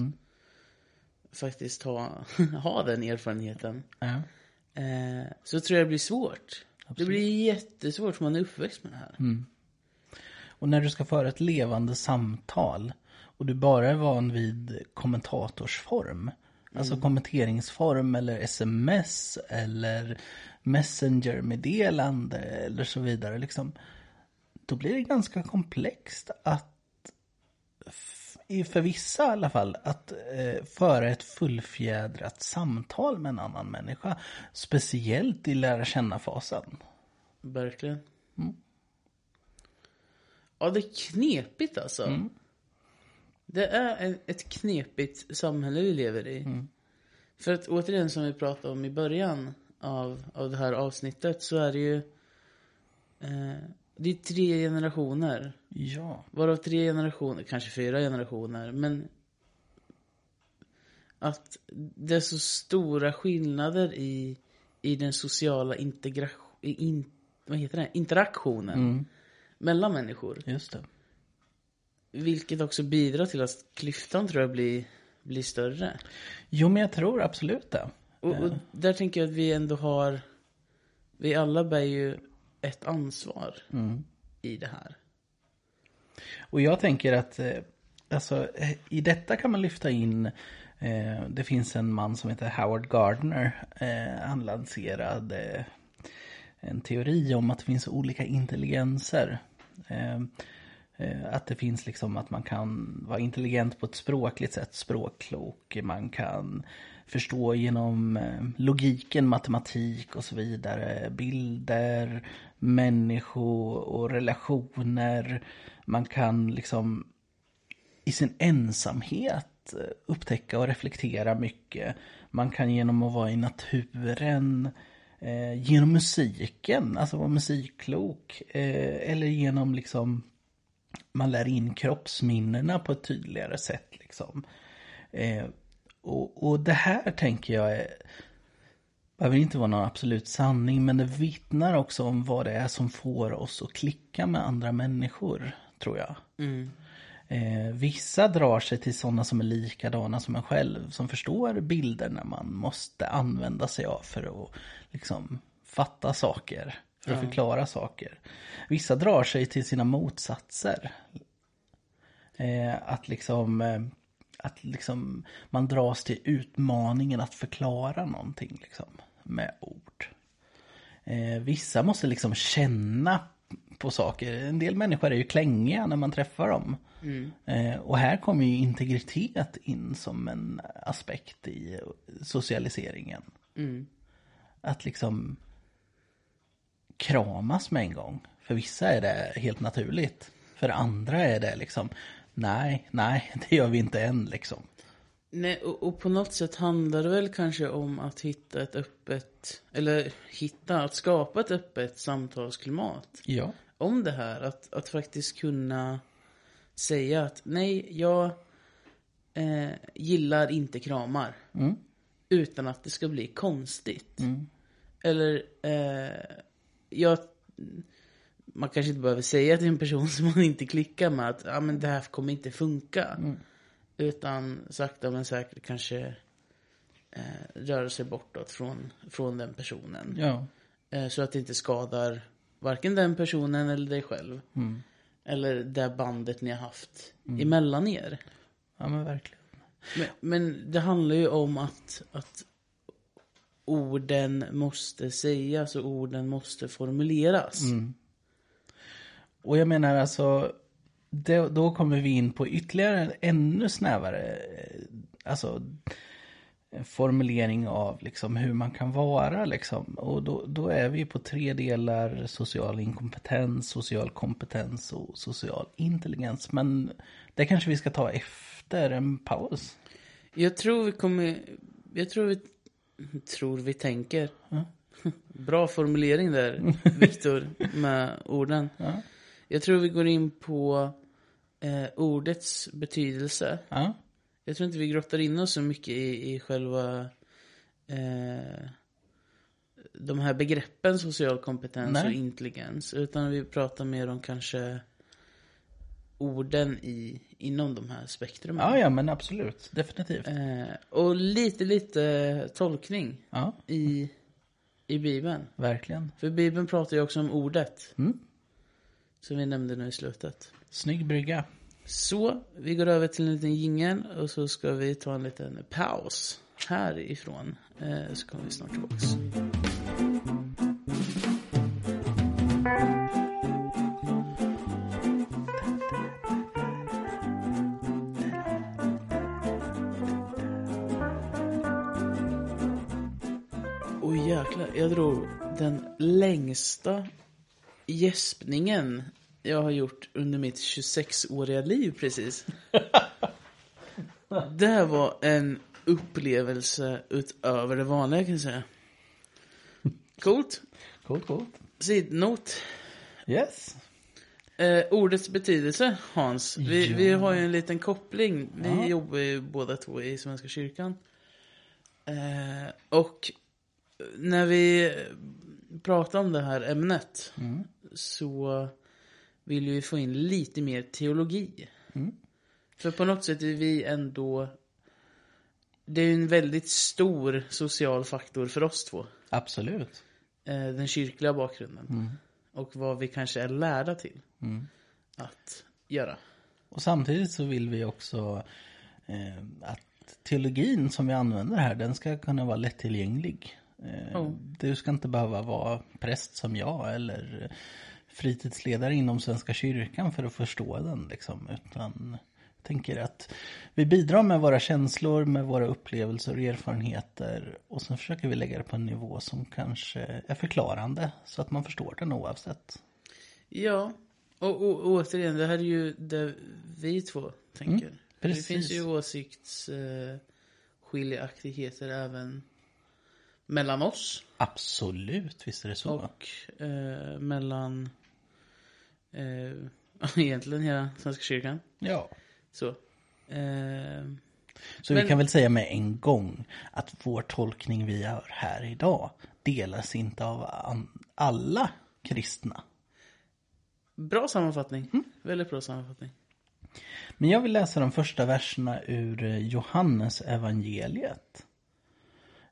[SPEAKER 2] faktiskt ha, ha den erfarenheten
[SPEAKER 3] Ja.
[SPEAKER 2] Eh, så tror jag det blir svårt. Det blir jättesvårt för man är uppväxt med det här.
[SPEAKER 3] Och när du ska föra ett levande samtal och du bara är van vid kommentatorsform, alltså kommenteringsform eller sms eller messengermeddelande eller så vidare, liksom, då blir det ganska komplext att, för vissa i alla fall, att eh, föra ett fullfjädrat samtal med en annan människa. Speciellt i lära känna-fasen.
[SPEAKER 2] Verkligen. Ja, det är knepigt alltså. Det är ett knepigt samhälle vi lever i. För att återigen som vi pratade om i början av, av det här avsnittet så är det ju eh, det är tre generationer.
[SPEAKER 3] Ja.
[SPEAKER 2] Varav tre generationer, kanske fyra generationer, men att det är så stora skillnader i, i den sociala integration, in, vad heter det? interaktionen mellan människor.
[SPEAKER 3] Just det.
[SPEAKER 2] Vilket också bidrar till att klyftan tror jag blir, blir större.
[SPEAKER 3] Jo, men jag tror absolut det.
[SPEAKER 2] Och, och där tänker jag att vi ändå har, vi alla bär ju ett ansvar i det här.
[SPEAKER 3] Och jag tänker att eh, alltså, eh, i detta kan man lyfta in eh, det finns en man som heter Howard Gardner. Eh, han lanserade eh, en teori om att det finns olika intelligenser. Eh, att det finns liksom att man kan vara intelligent på ett språkligt sätt, språkklok. Man kan förstå genom logiken, matematik och så vidare. Bilder, människor och relationer. Man kan liksom i sin ensamhet eh, upptäcka och reflektera mycket. Man kan genom att vara i naturen, eh, genom musiken, alltså vara musikklok. Eh, eller genom liksom, man lär in kroppsminnena på ett tydligare sätt. Liksom. Eh, och, och det här tänker jag är, behöver inte vara någon absolut sanning, men det vittnar också om vad det är som får oss att klicka med andra människor, tror jag. Eh, vissa drar sig till sådana som är likadana som en själv, som förstår bilderna man måste använda sig av för att liksom fatta saker, för att förklara saker. Vissa drar sig till sina motsatser. Eh, att liksom eh, att liksom man dras till utmaningen att förklara någonting liksom med ord. Eh, vissa måste liksom känna på saker. En del människor är ju klängiga när man träffar dem. Eh, och här kommer ju integritet in som en aspekt i socialiseringen. Att liksom kramas med en gång. För vissa är det helt naturligt. För andra är det liksom, nej, nej, det gör vi inte än liksom.
[SPEAKER 2] Nej, och, och på något sätt handlar det väl kanske om att hitta ett öppet, eller hitta, att skapa ett öppet samtalsklimat
[SPEAKER 3] Ja.
[SPEAKER 2] Om det här. Att, att faktiskt kunna säga att nej, jag eh, gillar inte kramar. Utan att det ska bli konstigt. Eller, eh, jag, man kanske inte behöver säga till en person som man inte klickar med att ah, men det här kommer inte funka. Utan sakta men säkert kanske eh, röra sig bortåt från, från den personen.
[SPEAKER 3] Ja.
[SPEAKER 2] Eh, så att det inte skadar varken den personen eller dig själv. Eller det bandet ni har haft emellan er.
[SPEAKER 3] Ja men verkligen.
[SPEAKER 2] Men, men det handlar ju om att, att orden måste sägas och orden måste formuleras.
[SPEAKER 3] Och jag menar alltså, då, då kommer vi in på ytterligare ännu snävare, eh, alltså formulering av liksom hur man kan vara liksom. Och då, då är vi på tre delar, social inkompetens, social kompetens och social intelligens. Men det kanske vi ska ta efter en paus.
[SPEAKER 2] Jag tror vi kommer... Jag tror vi... Tror vi tänker. Bra formulering där, Viktor, med orden. Jag tror vi går in på eh, ordets betydelse.
[SPEAKER 3] Ja,
[SPEAKER 2] Jag tror inte vi grottar in oss så mycket i, i själva eh, de här begreppen social kompetens
[SPEAKER 3] Nej.
[SPEAKER 2] och intelligens. Utan vi pratar mer om kanske orden i, inom de här spektrumen.
[SPEAKER 3] ja, ja men absolut, definitivt.
[SPEAKER 2] Eh, och lite, lite tolkning
[SPEAKER 3] Ja,
[SPEAKER 2] i, i Bibeln.
[SPEAKER 3] verkligen.
[SPEAKER 2] För Bibeln pratar ju också om ordet.
[SPEAKER 3] Mm.
[SPEAKER 2] Som vi nämnde nu i slutet.
[SPEAKER 3] Snygg brygga.
[SPEAKER 2] Så, vi går över till en liten jingel och så ska vi ta en liten paus härifrån. Eh, så kommer vi snart tillbaks. Oj jäklar, jag drog den längsta gäspningen jag har gjort under mitt 26-åriga liv precis. Det här var en upplevelse utöver det vanliga kan jag säga. Coolt.
[SPEAKER 3] Coolt, coolt.
[SPEAKER 2] Sidnote.
[SPEAKER 3] Yes.
[SPEAKER 2] Eh, ordets betydelse, Hans. Vi,
[SPEAKER 3] Ja.
[SPEAKER 2] vi har ju en liten koppling. Vi
[SPEAKER 3] Ja.
[SPEAKER 2] jobbar ju båda två i Svenska kyrkan. Eh, och när vi pratar om det här ämnet
[SPEAKER 3] Mm.
[SPEAKER 2] så vill vi få in lite mer teologi.
[SPEAKER 3] Mm.
[SPEAKER 2] För på något sätt är vi ändå... Det är ju en väldigt stor social faktor för oss två.
[SPEAKER 3] Absolut.
[SPEAKER 2] Eh, den kyrkliga bakgrunden.
[SPEAKER 3] Mm.
[SPEAKER 2] Och vad vi kanske är lärda till att göra.
[SPEAKER 3] Och samtidigt så vill vi också eh, att teologin som vi använder här, den ska kunna vara lättillgänglig. Eh,
[SPEAKER 2] Ja.
[SPEAKER 3] Du ska inte behöva vara präst som jag eller fritidsledare inom Svenska kyrkan för att förstå den. Liksom, utan jag tänker att vi bidrar med våra känslor, med våra upplevelser och erfarenheter. Och sen försöker vi lägga det på en nivå som kanske är förklarande så att man förstår den oavsett.
[SPEAKER 2] Ja, och, och, återigen, det här är ju det vi två tänker.
[SPEAKER 3] Mm,
[SPEAKER 2] det
[SPEAKER 3] precis.
[SPEAKER 2] finns ju åsiktsskiljaktigheter även mellan oss
[SPEAKER 3] Absolut, visst är det så.
[SPEAKER 2] och eh, mellan eh, egentligen hela Svenska kyrkan.
[SPEAKER 3] Ja.
[SPEAKER 2] Så. Eh,
[SPEAKER 3] Så
[SPEAKER 2] Men-
[SPEAKER 3] vi kan väl säga med en gång att vår tolkning vi gör här idag delas inte av alla kristna.
[SPEAKER 2] bra sammanfattning. Väldigt bra sammanfattning.
[SPEAKER 3] Men jag vill läsa de första verserna ur eh, Johannes evangeliet.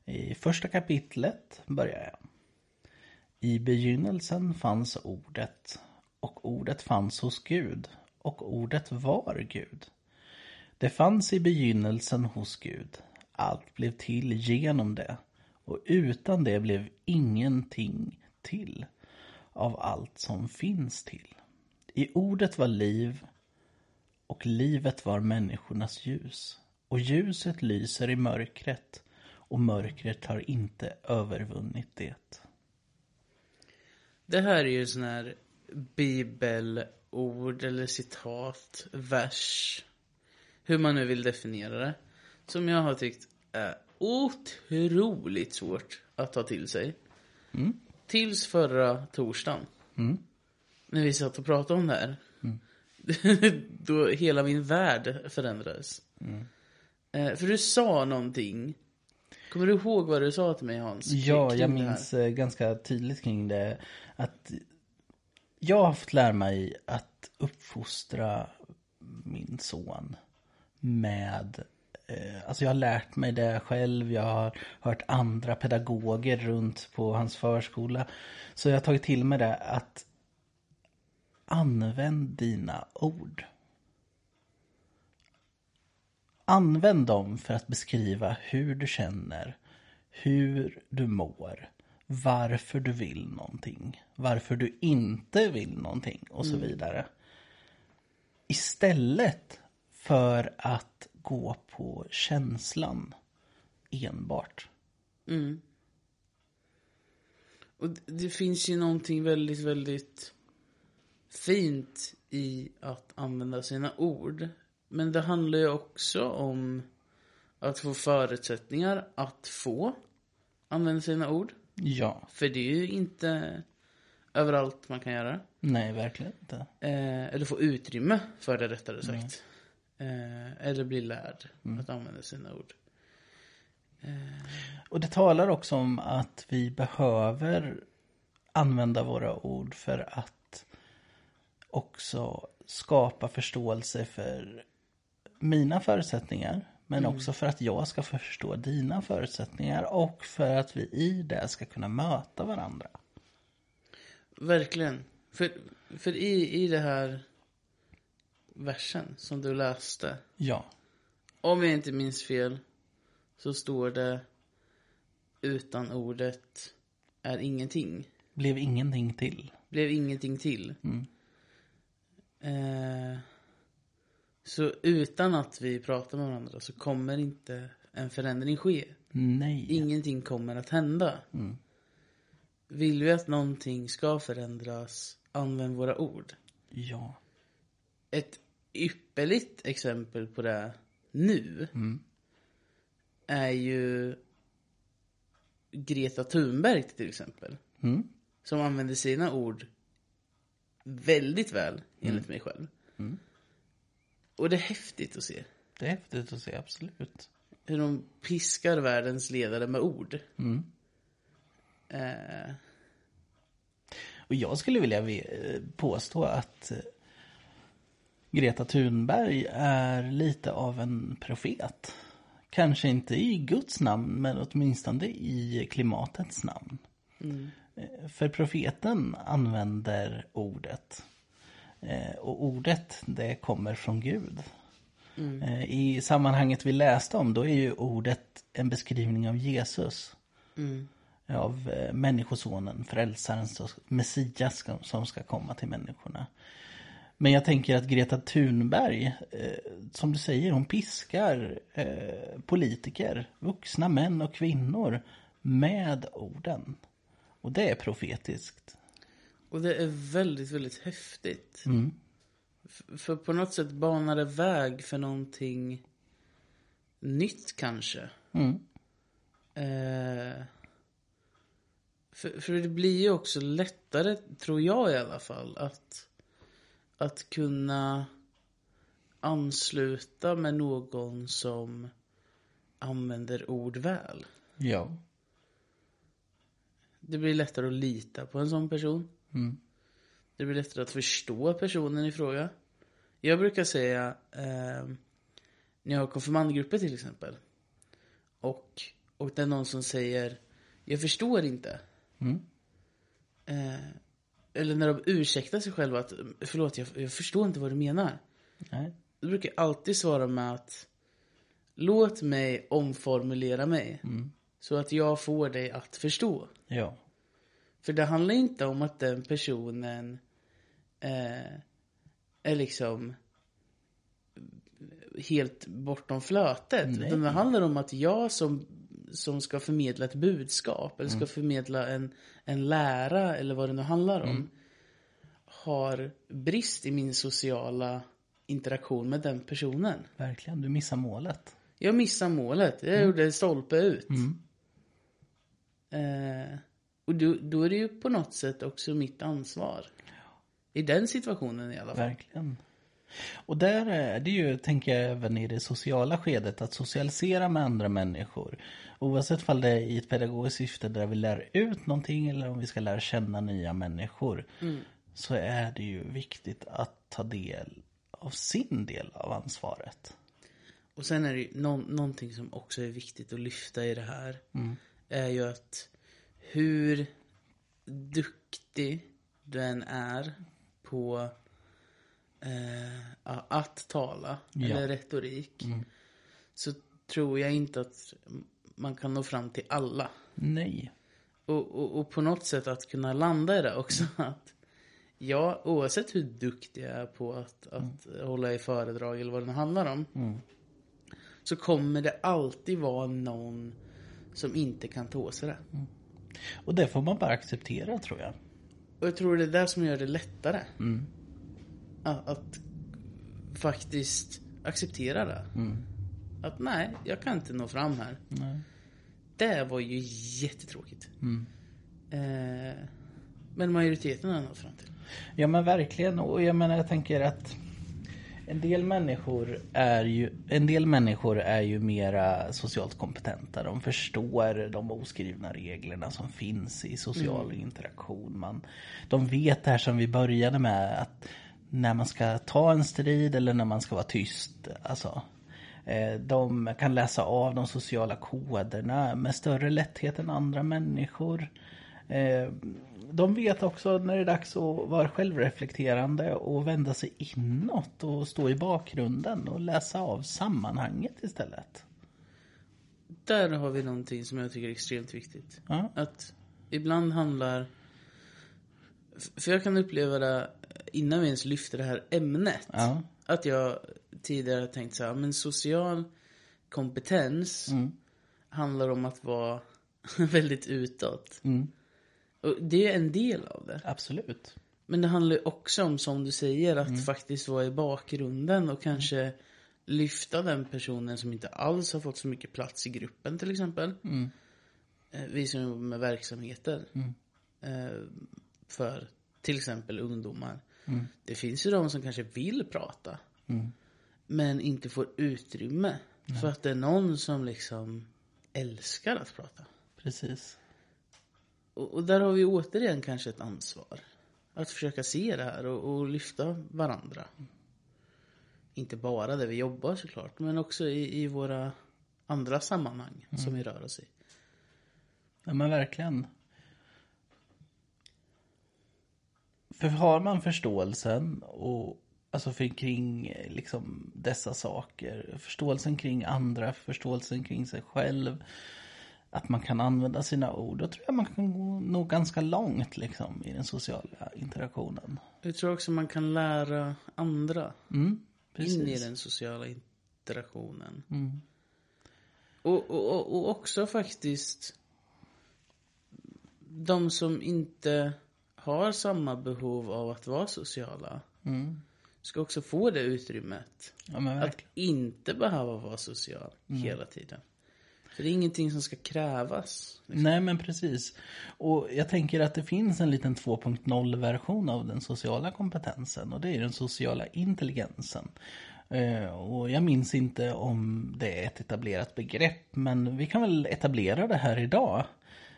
[SPEAKER 3] I första kapitlet börjar jag. I begynnelsen fanns ordet och ordet fanns hos Gud och ordet var Gud. Det fanns i begynnelsen hos Gud. Allt blev till genom det och utan det blev ingenting till av allt som finns till. I ordet var liv och livet var människornas ljus. Och ljuset lyser i mörkret och mörkret har inte övervunnit det.
[SPEAKER 2] Det här är ju sån här bibelord eller citat, vers. Hur man nu vill definiera det. Som jag har tyckt är otroligt svårt att ta till sig. Tills förra torsdagen. När vi satt och pratade om det här. Då hela min värld förändrades. Eh, för du sa någonting. Kommer du ihåg vad du sa till mig Hans?
[SPEAKER 3] Ja, jag minns eh, ganska tydligt kring det. Att jag har fått lära mig att uppfostra min son med eh, Alltså jag har lärt mig det själv, jag har hört andra pedagoger runt på hans förskola. Så jag har tagit till mig det att använd dina ord. Använd dem för att beskriva hur du känner, hur du mår, varför du vill någonting, varför du inte vill någonting och så vidare. Istället för att gå på känslan enbart.
[SPEAKER 2] Och det- det finns ju någonting väldigt, väldigt fint i att använda sina ord. Men det handlar ju också om att få förutsättningar att få använda sina ord.
[SPEAKER 3] Ja,
[SPEAKER 2] För det är ju inte överallt man kan göra.
[SPEAKER 3] nej verkligen inte.
[SPEAKER 2] Eh, eller få utrymme för det rättare sagt. Eh, eller bli lärd att använda sina ord.
[SPEAKER 3] Och det talar också om att vi behöver använda våra ord för att också skapa förståelse för mina förutsättningar. Men också för att jag ska förstå dina förutsättningar och för att vi i det ska kunna möta varandra.
[SPEAKER 2] Verkligen. För, för i, i det här versen som du läste.
[SPEAKER 3] Ja,
[SPEAKER 2] Om jag inte minns fel så står det utan ordet är ingenting.
[SPEAKER 3] blev ingenting till.
[SPEAKER 2] Blev ingenting till. Eh, så utan att vi pratar med varandra så kommer inte en förändring ske.
[SPEAKER 3] Nej.
[SPEAKER 2] Ingenting kommer att hända. Vill vi att någonting ska förändras, använd våra ord.
[SPEAKER 3] Ja.
[SPEAKER 2] Ett ypperligt exempel på det nu är ju Greta Thunberg till exempel.
[SPEAKER 3] Mm.
[SPEAKER 2] Som använder sina ord väldigt väl, enligt mig själv. Och det är häftigt att se
[SPEAKER 3] Det är häftigt att se, absolut.
[SPEAKER 2] hur de piskar världens ledare med ord. Eh,
[SPEAKER 3] Och jag skulle vilja ve- påstå att eh, Greta Thunberg är lite av en profet. Kanske inte i Guds namn, men åtminstone i klimatets namn. Eh, För profeten använder ordet. Eh, Och ordet, det kommer från Gud. Eh, I sammanhanget vi läste om, då är ju ordet en beskrivning av Jesus av eh, människosonen, frälsaren, Messias som ska komma till människorna. Men jag tänker att Greta Thunberg, som du säger, hon piskar politiker, vuxna män och kvinnor med orden. Och det är profetiskt.
[SPEAKER 2] Och det är väldigt, väldigt häftigt. F- för på något sätt banar det väg för någonting nytt kanske. Eh, för, för det blir ju också lättare, tror jag i alla fall, att, att kunna ansluta med någon som använder ord väl.
[SPEAKER 3] Ja.
[SPEAKER 2] Det blir lättare att lita på en sån person. Det blir lättare att förstå personen i fråga. Jag brukar säga, eh, när jag har konfirmandgrupper till exempel. Och, och det är någon som säger, jag förstår inte.
[SPEAKER 3] Mm.
[SPEAKER 2] Eh, eller när de ursäktar sig själva att, förlåt jag, jag förstår inte vad du menar.
[SPEAKER 3] Nej.
[SPEAKER 2] Då brukar jag alltid svara med att, låt mig omformulera mig. Så att jag får dig att förstå.
[SPEAKER 3] Ja.
[SPEAKER 2] För det handlar inte om att den personen eh, är liksom helt bortom flötet.
[SPEAKER 3] Nej.
[SPEAKER 2] Utan det handlar om att jag som, som ska förmedla ett budskap eller ska förmedla en, en lära eller vad det nu handlar om. Har brist i min sociala interaktion med den personen.
[SPEAKER 3] Verkligen. Du missar målet.
[SPEAKER 2] Jag missar målet. Jag gjorde stolpe ut. Eh, och då, då är det ju på något sätt också mitt ansvar. I den situationen i alla fall.
[SPEAKER 3] Verkligen. Och där är det ju, tänker jag, även i det sociala skedet att socialisera med andra människor. Oavsett om det är i ett pedagogiskt syfte där vi lär ut någonting eller om vi ska lära känna nya människor. Så är det ju viktigt att ta del av sin del av ansvaret.
[SPEAKER 2] Och sen är det ju nå- någonting som också är viktigt att lyfta i det här. Är ju att hur duktig du än är på eh, att tala
[SPEAKER 3] Ja.
[SPEAKER 2] eller retorik. Så tror jag inte att man kan nå fram till alla.
[SPEAKER 3] Nej.
[SPEAKER 2] Och, och, och på något sätt att kunna landa i det också. Att ja, oavsett hur duktig jag är på att, att hålla i föredrag eller vad det nu handlar om. Så kommer det alltid vara någon som inte kan ta sig det.
[SPEAKER 3] Och det får man bara acceptera tror jag.
[SPEAKER 2] Och jag tror det är det som gör det lättare. Att, att faktiskt acceptera det. Att nej, jag kan inte nå fram här.
[SPEAKER 3] Nej.
[SPEAKER 2] Det var ju jättetråkigt. Eh, men majoriteten har nått fram till.
[SPEAKER 3] Ja men verkligen och jag menar jag tänker att en del människor är ju, en del människor är ju mera socialt kompetenta. De förstår de oskrivna reglerna som finns i social interaktion. Man, de vet det här som vi började med att när man ska ta en strid eller när man ska vara tyst. Alltså, eh, de kan läsa av de sociala koderna med större lätthet än andra människor. Eh, de vet också när det är dags att vara självreflekterande och vända sig inåt och stå i bakgrunden och läsa av sammanhanget istället.
[SPEAKER 2] Där har vi någonting som jag tycker är extremt viktigt.
[SPEAKER 3] Ja.
[SPEAKER 2] Att ibland handlar... För jag kan uppleva det innan vi ens lyfter det här ämnet.
[SPEAKER 3] Ja.
[SPEAKER 2] Att jag tidigare har tänkt så här, men social kompetens handlar om att vara väldigt utåt.
[SPEAKER 3] Mm.
[SPEAKER 2] Och det är en del av det.
[SPEAKER 3] Absolut.
[SPEAKER 2] Men det handlar också om, som du säger, att faktiskt vara i bakgrunden och kanske lyfta den personen som inte alls har fått så mycket plats i gruppen till exempel. Eh, Vi som jobbar med verksamheter. Eh, För till exempel ungdomar. Det finns ju de som kanske vill prata. Men inte får utrymme. För att det är någon som liksom älskar att prata.
[SPEAKER 3] Precis.
[SPEAKER 2] Och, och där har vi återigen kanske ett ansvar. Att försöka se det här och, och lyfta varandra. Inte bara där vi jobbar såklart, men också i, i våra andra sammanhang som vi rör oss i.
[SPEAKER 3] Ja men verkligen. För har man förståelsen och alltså för kring liksom dessa saker, förståelsen kring andra, förståelsen kring sig själv, att man kan använda sina ord, då tror jag man kan gå nog ganska långt liksom i den sociala interaktionen.
[SPEAKER 2] Jag tror också man kan lära andra
[SPEAKER 3] Mm,
[SPEAKER 2] in i den sociala interaktionen.
[SPEAKER 3] Mm.
[SPEAKER 2] Och, och, och, också faktiskt de som inte har samma behov av att vara sociala
[SPEAKER 3] Mm.
[SPEAKER 2] ska också få det utrymmet.
[SPEAKER 3] Ja
[SPEAKER 2] Att inte behöva vara social hela tiden. För det är ingenting som ska krävas. Liksom.
[SPEAKER 3] Nej men precis. Och jag tänker att det finns en liten 2.0 version av den sociala kompetensen och det är den sociala intelligensen. Eh, och jag minns inte om det är ett etablerat begrepp men vi kan väl etablera det här idag.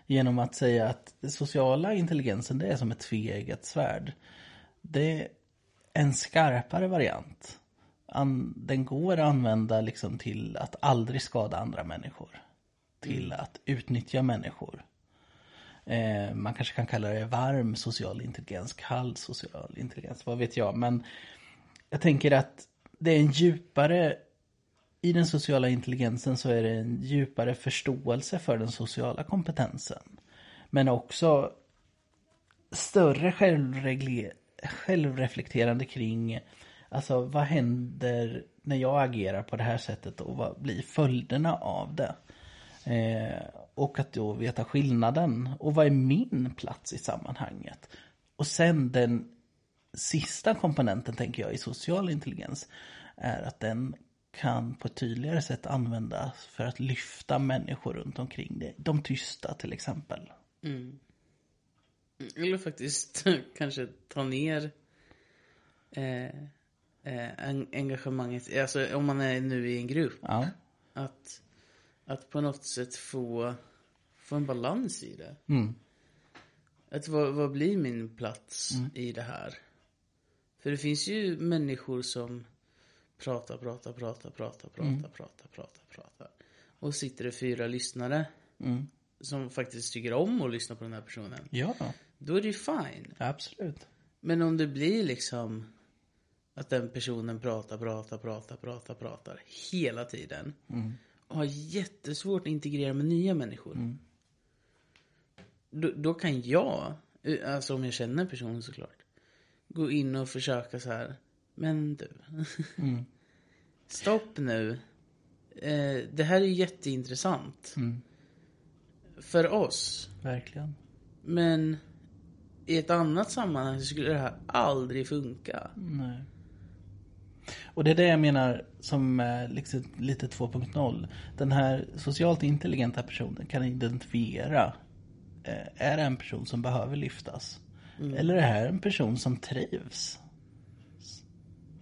[SPEAKER 3] Genom att säga att den sociala intelligensen det är som ett tveeggat svärd. Det är en skarpare variant. Den går att använda liksom till att aldrig skada andra människor. Till att utnyttja människor. Eh, man kanske kan kalla det varm social intelligens, kall social intelligens, vad vet jag. Men jag tänker att det är en djupare, i den sociala intelligensen så är det en djupare förståelse för den sociala kompetensen. Men också större självregle- självreflekterande kring Alltså vad händer när jag agerar på det här sättet och vad blir följderna av det? Eh, och att då veta skillnaden och vad är min plats i sammanhanget? Och sen den sista komponenten tänker jag i social intelligens är att den kan på ett tydligare sätt användas för att lyfta människor runt omkring det. De tysta till exempel.
[SPEAKER 2] Eller faktiskt kanske ta ner eh, eh, en, engagemanget. Alltså om man är nu i en grupp.
[SPEAKER 3] Ja,
[SPEAKER 2] Att, att på något sätt få, få en balans i det.
[SPEAKER 3] mm.
[SPEAKER 2] Att vad, vad blir min plats i det här? För det finns ju människor som pratar, pratar, pratar, pratar, pratar, pratar, pratar, pratar. Och sitter det fyra lyssnare
[SPEAKER 3] Mm.
[SPEAKER 2] som faktiskt tycker om att lyssna på den här personen.
[SPEAKER 3] ja
[SPEAKER 2] Då är det ju fine.
[SPEAKER 3] absolut.
[SPEAKER 2] Men om det blir liksom att den personen pratar, pratar, pratar, pratar, pratar hela tiden. Och har jättesvårt att integrera med nya människor. Då, då kan jag, eh, alltså om jag känner personen såklart, gå in och försöka så här. Men du. Stopp nu. Eh, det här är jätteintressant. För oss.
[SPEAKER 3] Verkligen.
[SPEAKER 2] Men i ett annat sammanhang skulle det här aldrig funka.
[SPEAKER 3] Nej. Och det är det jag menar som är liksom lite 2.0. Den här socialt intelligenta personen kan identifiera. eh, Är det en person som behöver lyftas? Eller är det här en person som trivs?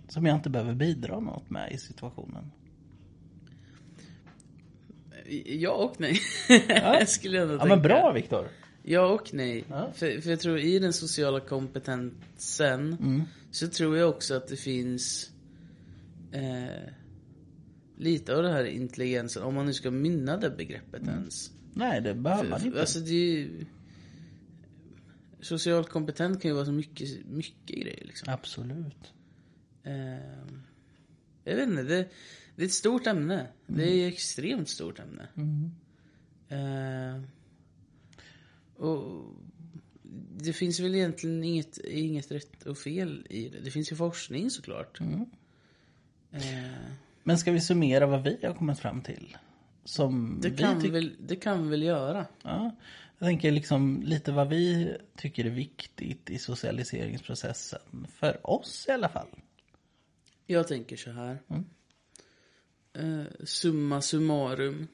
[SPEAKER 3] Som jag inte behöver bidra något med i situationen.
[SPEAKER 2] Ja och nej. skulle jag
[SPEAKER 3] Ja
[SPEAKER 2] tänka.
[SPEAKER 3] men bra Viktor.
[SPEAKER 2] Ja och nej.
[SPEAKER 3] Ja.
[SPEAKER 2] För, för jag tror i den sociala kompetensen
[SPEAKER 3] Mm.
[SPEAKER 2] så tror jag också att det finns eh, lite av det här intelligensen, om man nu ska mynna det begreppet ens.
[SPEAKER 3] Nej det behöver man inte.
[SPEAKER 2] alltså det är ju... Socialt kompetent kan ju vara så mycket, mycket grejer liksom.
[SPEAKER 3] Absolut.
[SPEAKER 2] Eh, jag vet inte, det, det är ett stort ämne. Det är ett extremt stort ämne. Eh, och det finns väl egentligen inget, inget rätt och fel i det. Det finns ju forskning såklart. Eh,
[SPEAKER 3] Men ska vi summera vad vi har kommit fram till? Som
[SPEAKER 2] det,
[SPEAKER 3] vi
[SPEAKER 2] kan
[SPEAKER 3] tycker-
[SPEAKER 2] väl, det kan vi väl göra.
[SPEAKER 3] Ja, jag tänker liksom lite vad vi tycker är viktigt i socialiseringsprocessen. För oss i alla fall.
[SPEAKER 2] Jag tänker så här. Eh, summa summarum.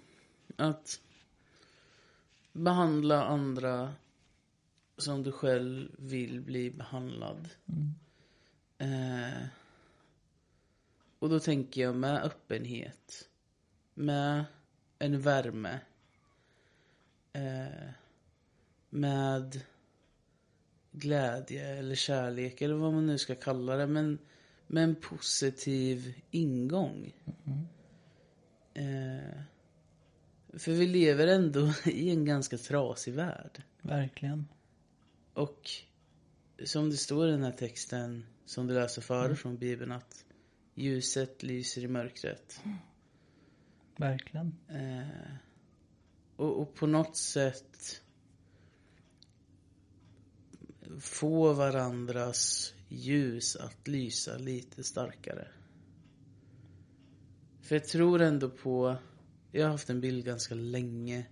[SPEAKER 2] Att behandla andra som du själv vill bli behandlad. Eh, och då tänker jag med öppenhet. Med en värme. Eh, med glädje eller kärlek eller vad man nu ska kalla det. Men med en positiv ingång. Eh, för vi lever ändå i en ganska trasig värld.
[SPEAKER 3] Verkligen.
[SPEAKER 2] Och som det står i den här texten som du läser före från Bibeln att ljuset lyser i mörkret.
[SPEAKER 3] Verkligen.
[SPEAKER 2] Eh, och, och på något sätt få varandras ljus att lysa lite starkare. För jag tror ändå på, jag har haft en bild ganska länge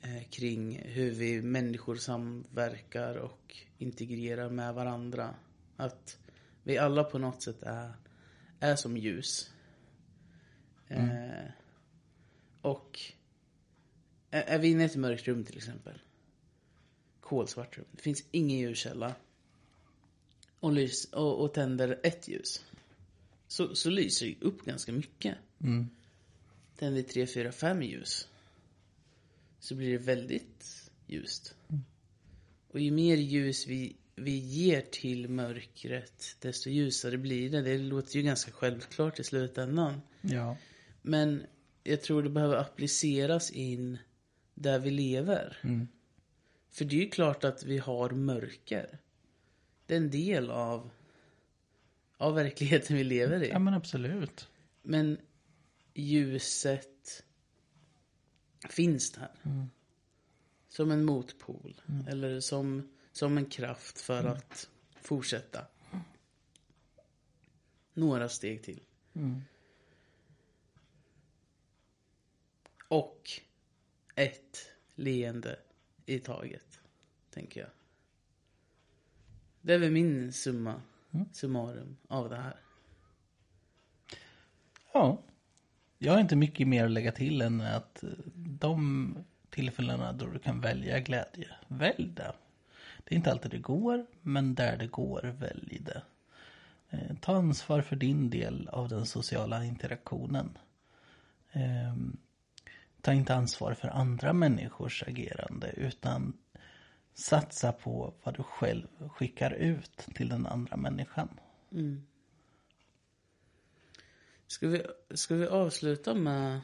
[SPEAKER 2] eh, kring hur vi människor samverkar och integrerar med varandra. Att vi alla på något sätt är, är som ljus. Eh, och är, är vi inne i ett mörkt rum till exempel. Kolsvart rum. Det finns ingen ljuskälla. Och, lys, och, och tänder ett ljus. Så, så lyser det upp ganska mycket. Tänder vi tre, fyra, fem ljus. Så blir det väldigt ljust. Och ju mer ljus vi vi ger till mörkret, desto ljusare blir det. Det låter ju ganska självklart i slutändan.
[SPEAKER 3] Ja.
[SPEAKER 2] Men jag tror det behöver appliceras in där vi lever.
[SPEAKER 3] Mm.
[SPEAKER 2] För det är ju klart att vi har mörker. Det är en del av, av verkligheten vi lever i.
[SPEAKER 3] ja, men absolut.
[SPEAKER 2] Men ljuset finns där. Som en motpol. Eller som, som en kraft för att fortsätta. Några steg till. Och ett leende i taget, tänker jag. Det är väl min summa summarum av det här.
[SPEAKER 3] Ja. Jag har inte mycket mer att lägga till än att de tillfällena då du kan välja glädje, välj det. Det är inte alltid det går, men där det går, välj det. Eh, Ta ansvar för din del av den sociala interaktionen. Ehm, ta inte ansvar för andra människors agerande utan satsa på vad du själv skickar ut till den andra människan. Mm.
[SPEAKER 2] Ska vi, ska vi avsluta med...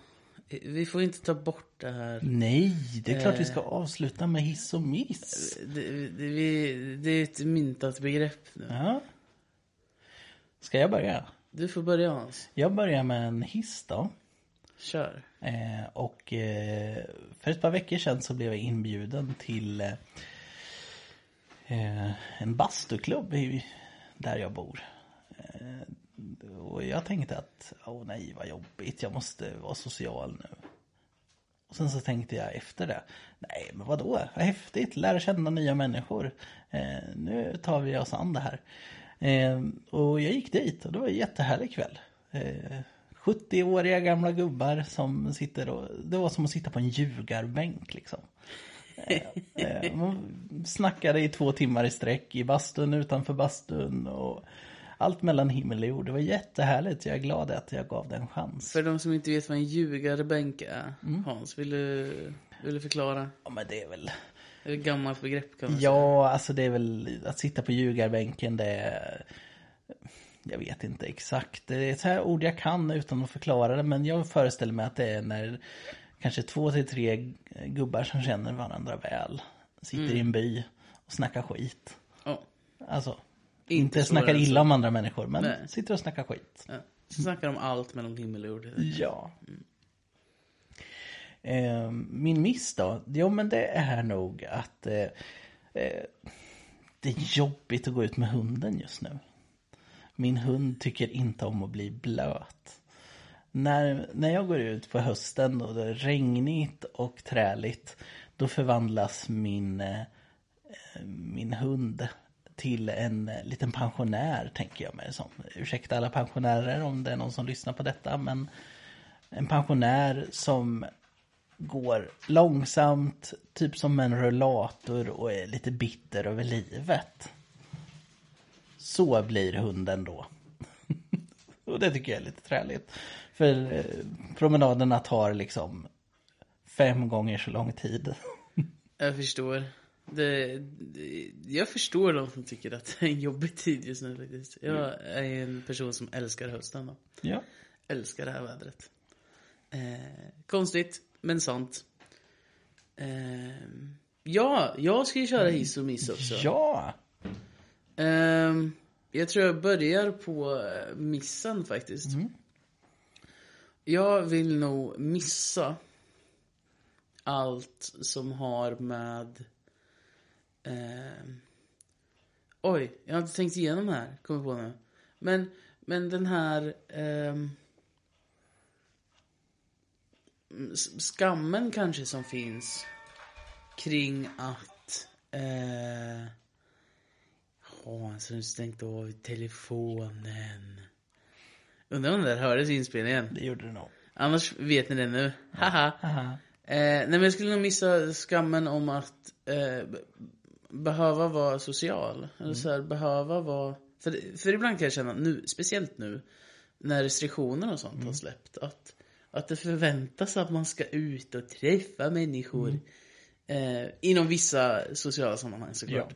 [SPEAKER 2] Vi får inte ta bort det här.
[SPEAKER 3] Nej, det är klart vi ska avsluta med hiss och miss.
[SPEAKER 2] Det, det, vi, det är ett myntat begrepp nu.
[SPEAKER 3] Ja. Ska jag börja?
[SPEAKER 2] Du får börja Hans.
[SPEAKER 3] Jag börjar med en hiss då.
[SPEAKER 2] Kör.
[SPEAKER 3] Eh, och eh, för ett par veckor sedan så blev jag inbjuden till eh, eh, en bastuklubb i, där jag bor. Och jag tänkte att, åh nej vad jobbigt, jag måste vara social nu. Och sen så tänkte jag efter det, nej men vadå, vad häftigt, lära känna nya människor. Eh, nu tar vi oss an det här. Eh, och jag gick dit och det var en jättehärlig kväll. Eh, 70-åriga gamla gubbar som sitter och, det var som att sitta på en ljugarbänk liksom. Eh, eh, man snackade i två timmar i sträck i bastun utanför bastun och allt mellan himmel och jord. Det var jättehärligt. Jag är glad att jag gav det en chans.
[SPEAKER 2] För de som inte vet vad en ljugarbänk är, Hans, vill du, vill du förklara?
[SPEAKER 3] Ja men det är väl
[SPEAKER 2] Det är ett gammalt begrepp kan man säga.
[SPEAKER 3] Ja, alltså det är väl att sitta på ljugarbänken det är... Jag vet inte exakt. Det är ett här ord jag kan utan att förklara det. Men jag föreställer mig att det är när kanske två till tre gubbar som känner varandra väl sitter i en by och snackar skit.
[SPEAKER 2] Ja.
[SPEAKER 3] Alltså,
[SPEAKER 2] Inte
[SPEAKER 3] snackar illa om andra människor, men
[SPEAKER 2] Nej.
[SPEAKER 3] sitter och snackar skit.
[SPEAKER 2] Ja. Så snackar de allt mellan himmel och jord.
[SPEAKER 3] Ja. Eh, min miss då? Jo men det är nog att eh, eh, det är jobbigt att gå ut med hunden just nu. Min hund tycker inte om att bli blöt. När, när jag går ut på hösten och det är regnigt och träligt då förvandlas min, eh, min hund till en eh, liten pensionär tänker jag mig som. Ursäkta alla pensionärer om det är någon som lyssnar på detta men en pensionär som går långsamt, typ som en rullator och är lite bitter över livet. Så blir hunden då. och det tycker jag är lite träligt. För eh, promenaderna tar liksom fem gånger så lång tid.
[SPEAKER 2] Jag förstår. Det, det, jag förstår de som tycker att det är en jobbig tid just nu faktiskt. Jag är en person som älskar hösten då.
[SPEAKER 3] ja.
[SPEAKER 2] Älskar det här vädret. Eh, konstigt, men sant. Eh, ja, jag ska ju köra hiss och miss också.
[SPEAKER 3] Ja!
[SPEAKER 2] Ehm, jag tror jag börjar på eh, missen faktiskt. Jag vill nog missa allt som har med... ehm, oj, jag har inte tänkt igenom det här, kommer på nu. Men, men den här... s- skammen kanske som finns kring att... Eh, Hans har stängt av telefonen. Undrar om det där hördes i inspelningen.
[SPEAKER 3] Det gjorde du nog.
[SPEAKER 2] Annars vet ni det nu. Haha.
[SPEAKER 3] Aha.
[SPEAKER 2] Eh, nej men jag skulle nog missa skammen om att eh, behöva vara social. Eller så här, behöva vara... För, för ibland kan jag känna, nu, speciellt nu, när restriktioner och sånt har släppt, att, att det förväntas att man ska ut och träffa människor. Eh, inom vissa sociala sammanhang såklart.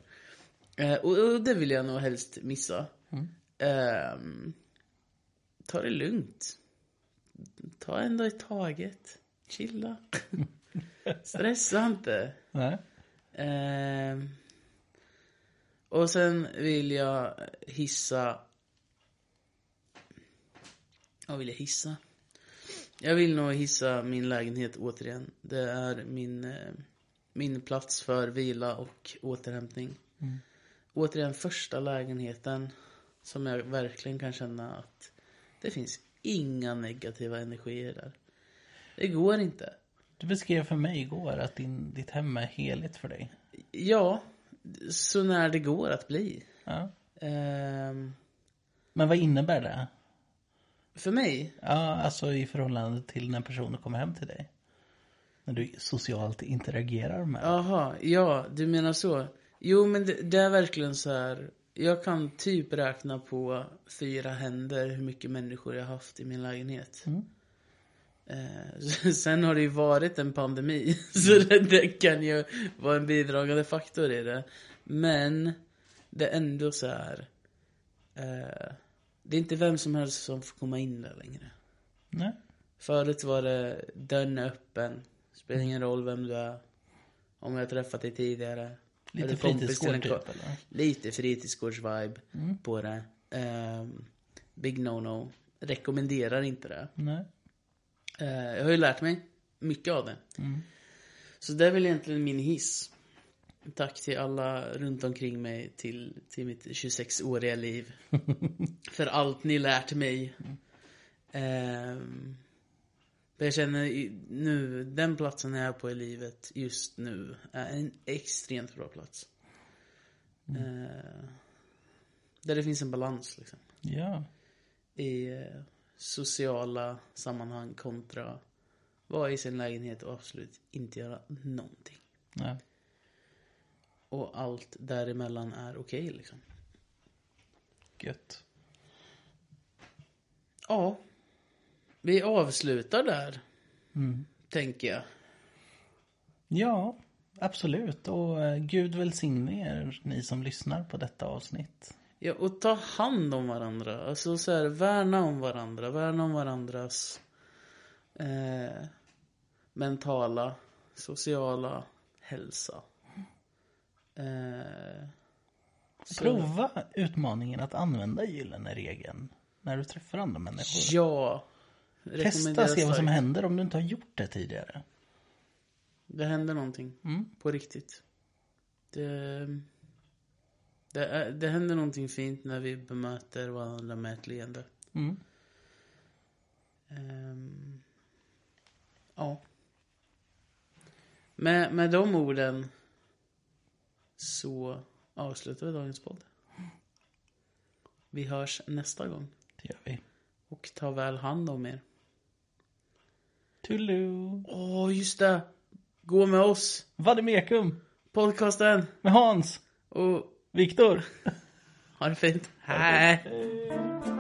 [SPEAKER 2] Eh, och, och det vill jag nog helst missa. Ehm, ta det lugnt. Ta en dag i taget. Chilla. Stressa inte.
[SPEAKER 3] Nej.
[SPEAKER 2] Ehm, och sen vill jag hissa... Vad vill jag hissa? Jag vill nog hissa min lägenhet återigen. Det är min, eh, min plats för vila och återhämtning. Återigen första lägenheten som jag verkligen kan känna att det finns inga negativa energier där. Det går inte.
[SPEAKER 3] Du beskrev för mig igår att din, ditt hem är heligt för dig.
[SPEAKER 2] Ja, så när det går att bli.
[SPEAKER 3] Ja.
[SPEAKER 2] Ehm,
[SPEAKER 3] Men vad innebär det?
[SPEAKER 2] för mig?
[SPEAKER 3] Ja, alltså i förhållande till när personer kommer hem till dig. När du socialt interagerar med dem.
[SPEAKER 2] Jaha, ja, du menar så. Jo, men det, det är verkligen så här. Jag kan typ räkna på fyra händer hur mycket människor jag haft i min lägenhet. Eh, sen har det ju varit en pandemi, så det, det kan ju vara en bidragande faktor i det. Men det är ändå så här. Eh, det är inte vem som helst som får komma in där längre.
[SPEAKER 3] Nej.
[SPEAKER 2] Förut var det dörren öppen. Spelar ingen roll vem du är. Om jag träffat dig tidigare.
[SPEAKER 3] Lite fritidsgård typ eller?
[SPEAKER 2] Lite fritidsgårds-vibe på det. Ehm, big no-no. Rekommenderar inte det.
[SPEAKER 3] Nej.
[SPEAKER 2] Eh, jag har ju lärt mig mycket av det. Så det är väl egentligen min hiss. Tack till alla runt omkring mig till, till mitt 26-åriga liv. För allt ni lärt mig. För jag känner nu, den platsen jag är på i livet just nu är en extremt bra plats. Eh, där det finns en balans liksom
[SPEAKER 3] Ja.
[SPEAKER 2] i eh, sociala sammanhang kontra vara i sin lägenhet och absolut inte göra någonting.
[SPEAKER 3] Nej.
[SPEAKER 2] Och allt däremellan är okej liksom.
[SPEAKER 3] Gött.
[SPEAKER 2] Ja. Vi avslutar där.
[SPEAKER 3] Mm.
[SPEAKER 2] Tänker jag.
[SPEAKER 3] Ja, absolut. Och eh, Gud välsigne er, ni som lyssnar på detta avsnitt.
[SPEAKER 2] Ja, och ta hand om varandra. Alltså så här, värna om varandra. Värna om varandras eh, mentala, sociala hälsa. Eh, så-
[SPEAKER 3] Prova utmaningen att använda gyllene regeln när du träffar andra människor.
[SPEAKER 2] Ja.
[SPEAKER 3] Testa
[SPEAKER 2] Rekommenderar
[SPEAKER 3] se vad som händer om du inte har gjort det tidigare.
[SPEAKER 2] Det händer någonting.
[SPEAKER 3] Mm.
[SPEAKER 2] På riktigt. Det, det, är, det händer någonting fint när vi bemöter varandra med ett leende.
[SPEAKER 3] Mm.
[SPEAKER 2] Ehm, ja. Med, med de orden så avslutar vi dagens podd. Vi hörs nästa gång.
[SPEAKER 3] Det gör vi.
[SPEAKER 2] Och ta väl hand om er.
[SPEAKER 3] Tulu!
[SPEAKER 2] Åh, just det! Gå med oss!
[SPEAKER 3] Vademekum
[SPEAKER 2] Podcasten!
[SPEAKER 3] med Hans,
[SPEAKER 2] Och
[SPEAKER 3] Viktor.
[SPEAKER 2] ha det fint. Hej!
[SPEAKER 3] Hej.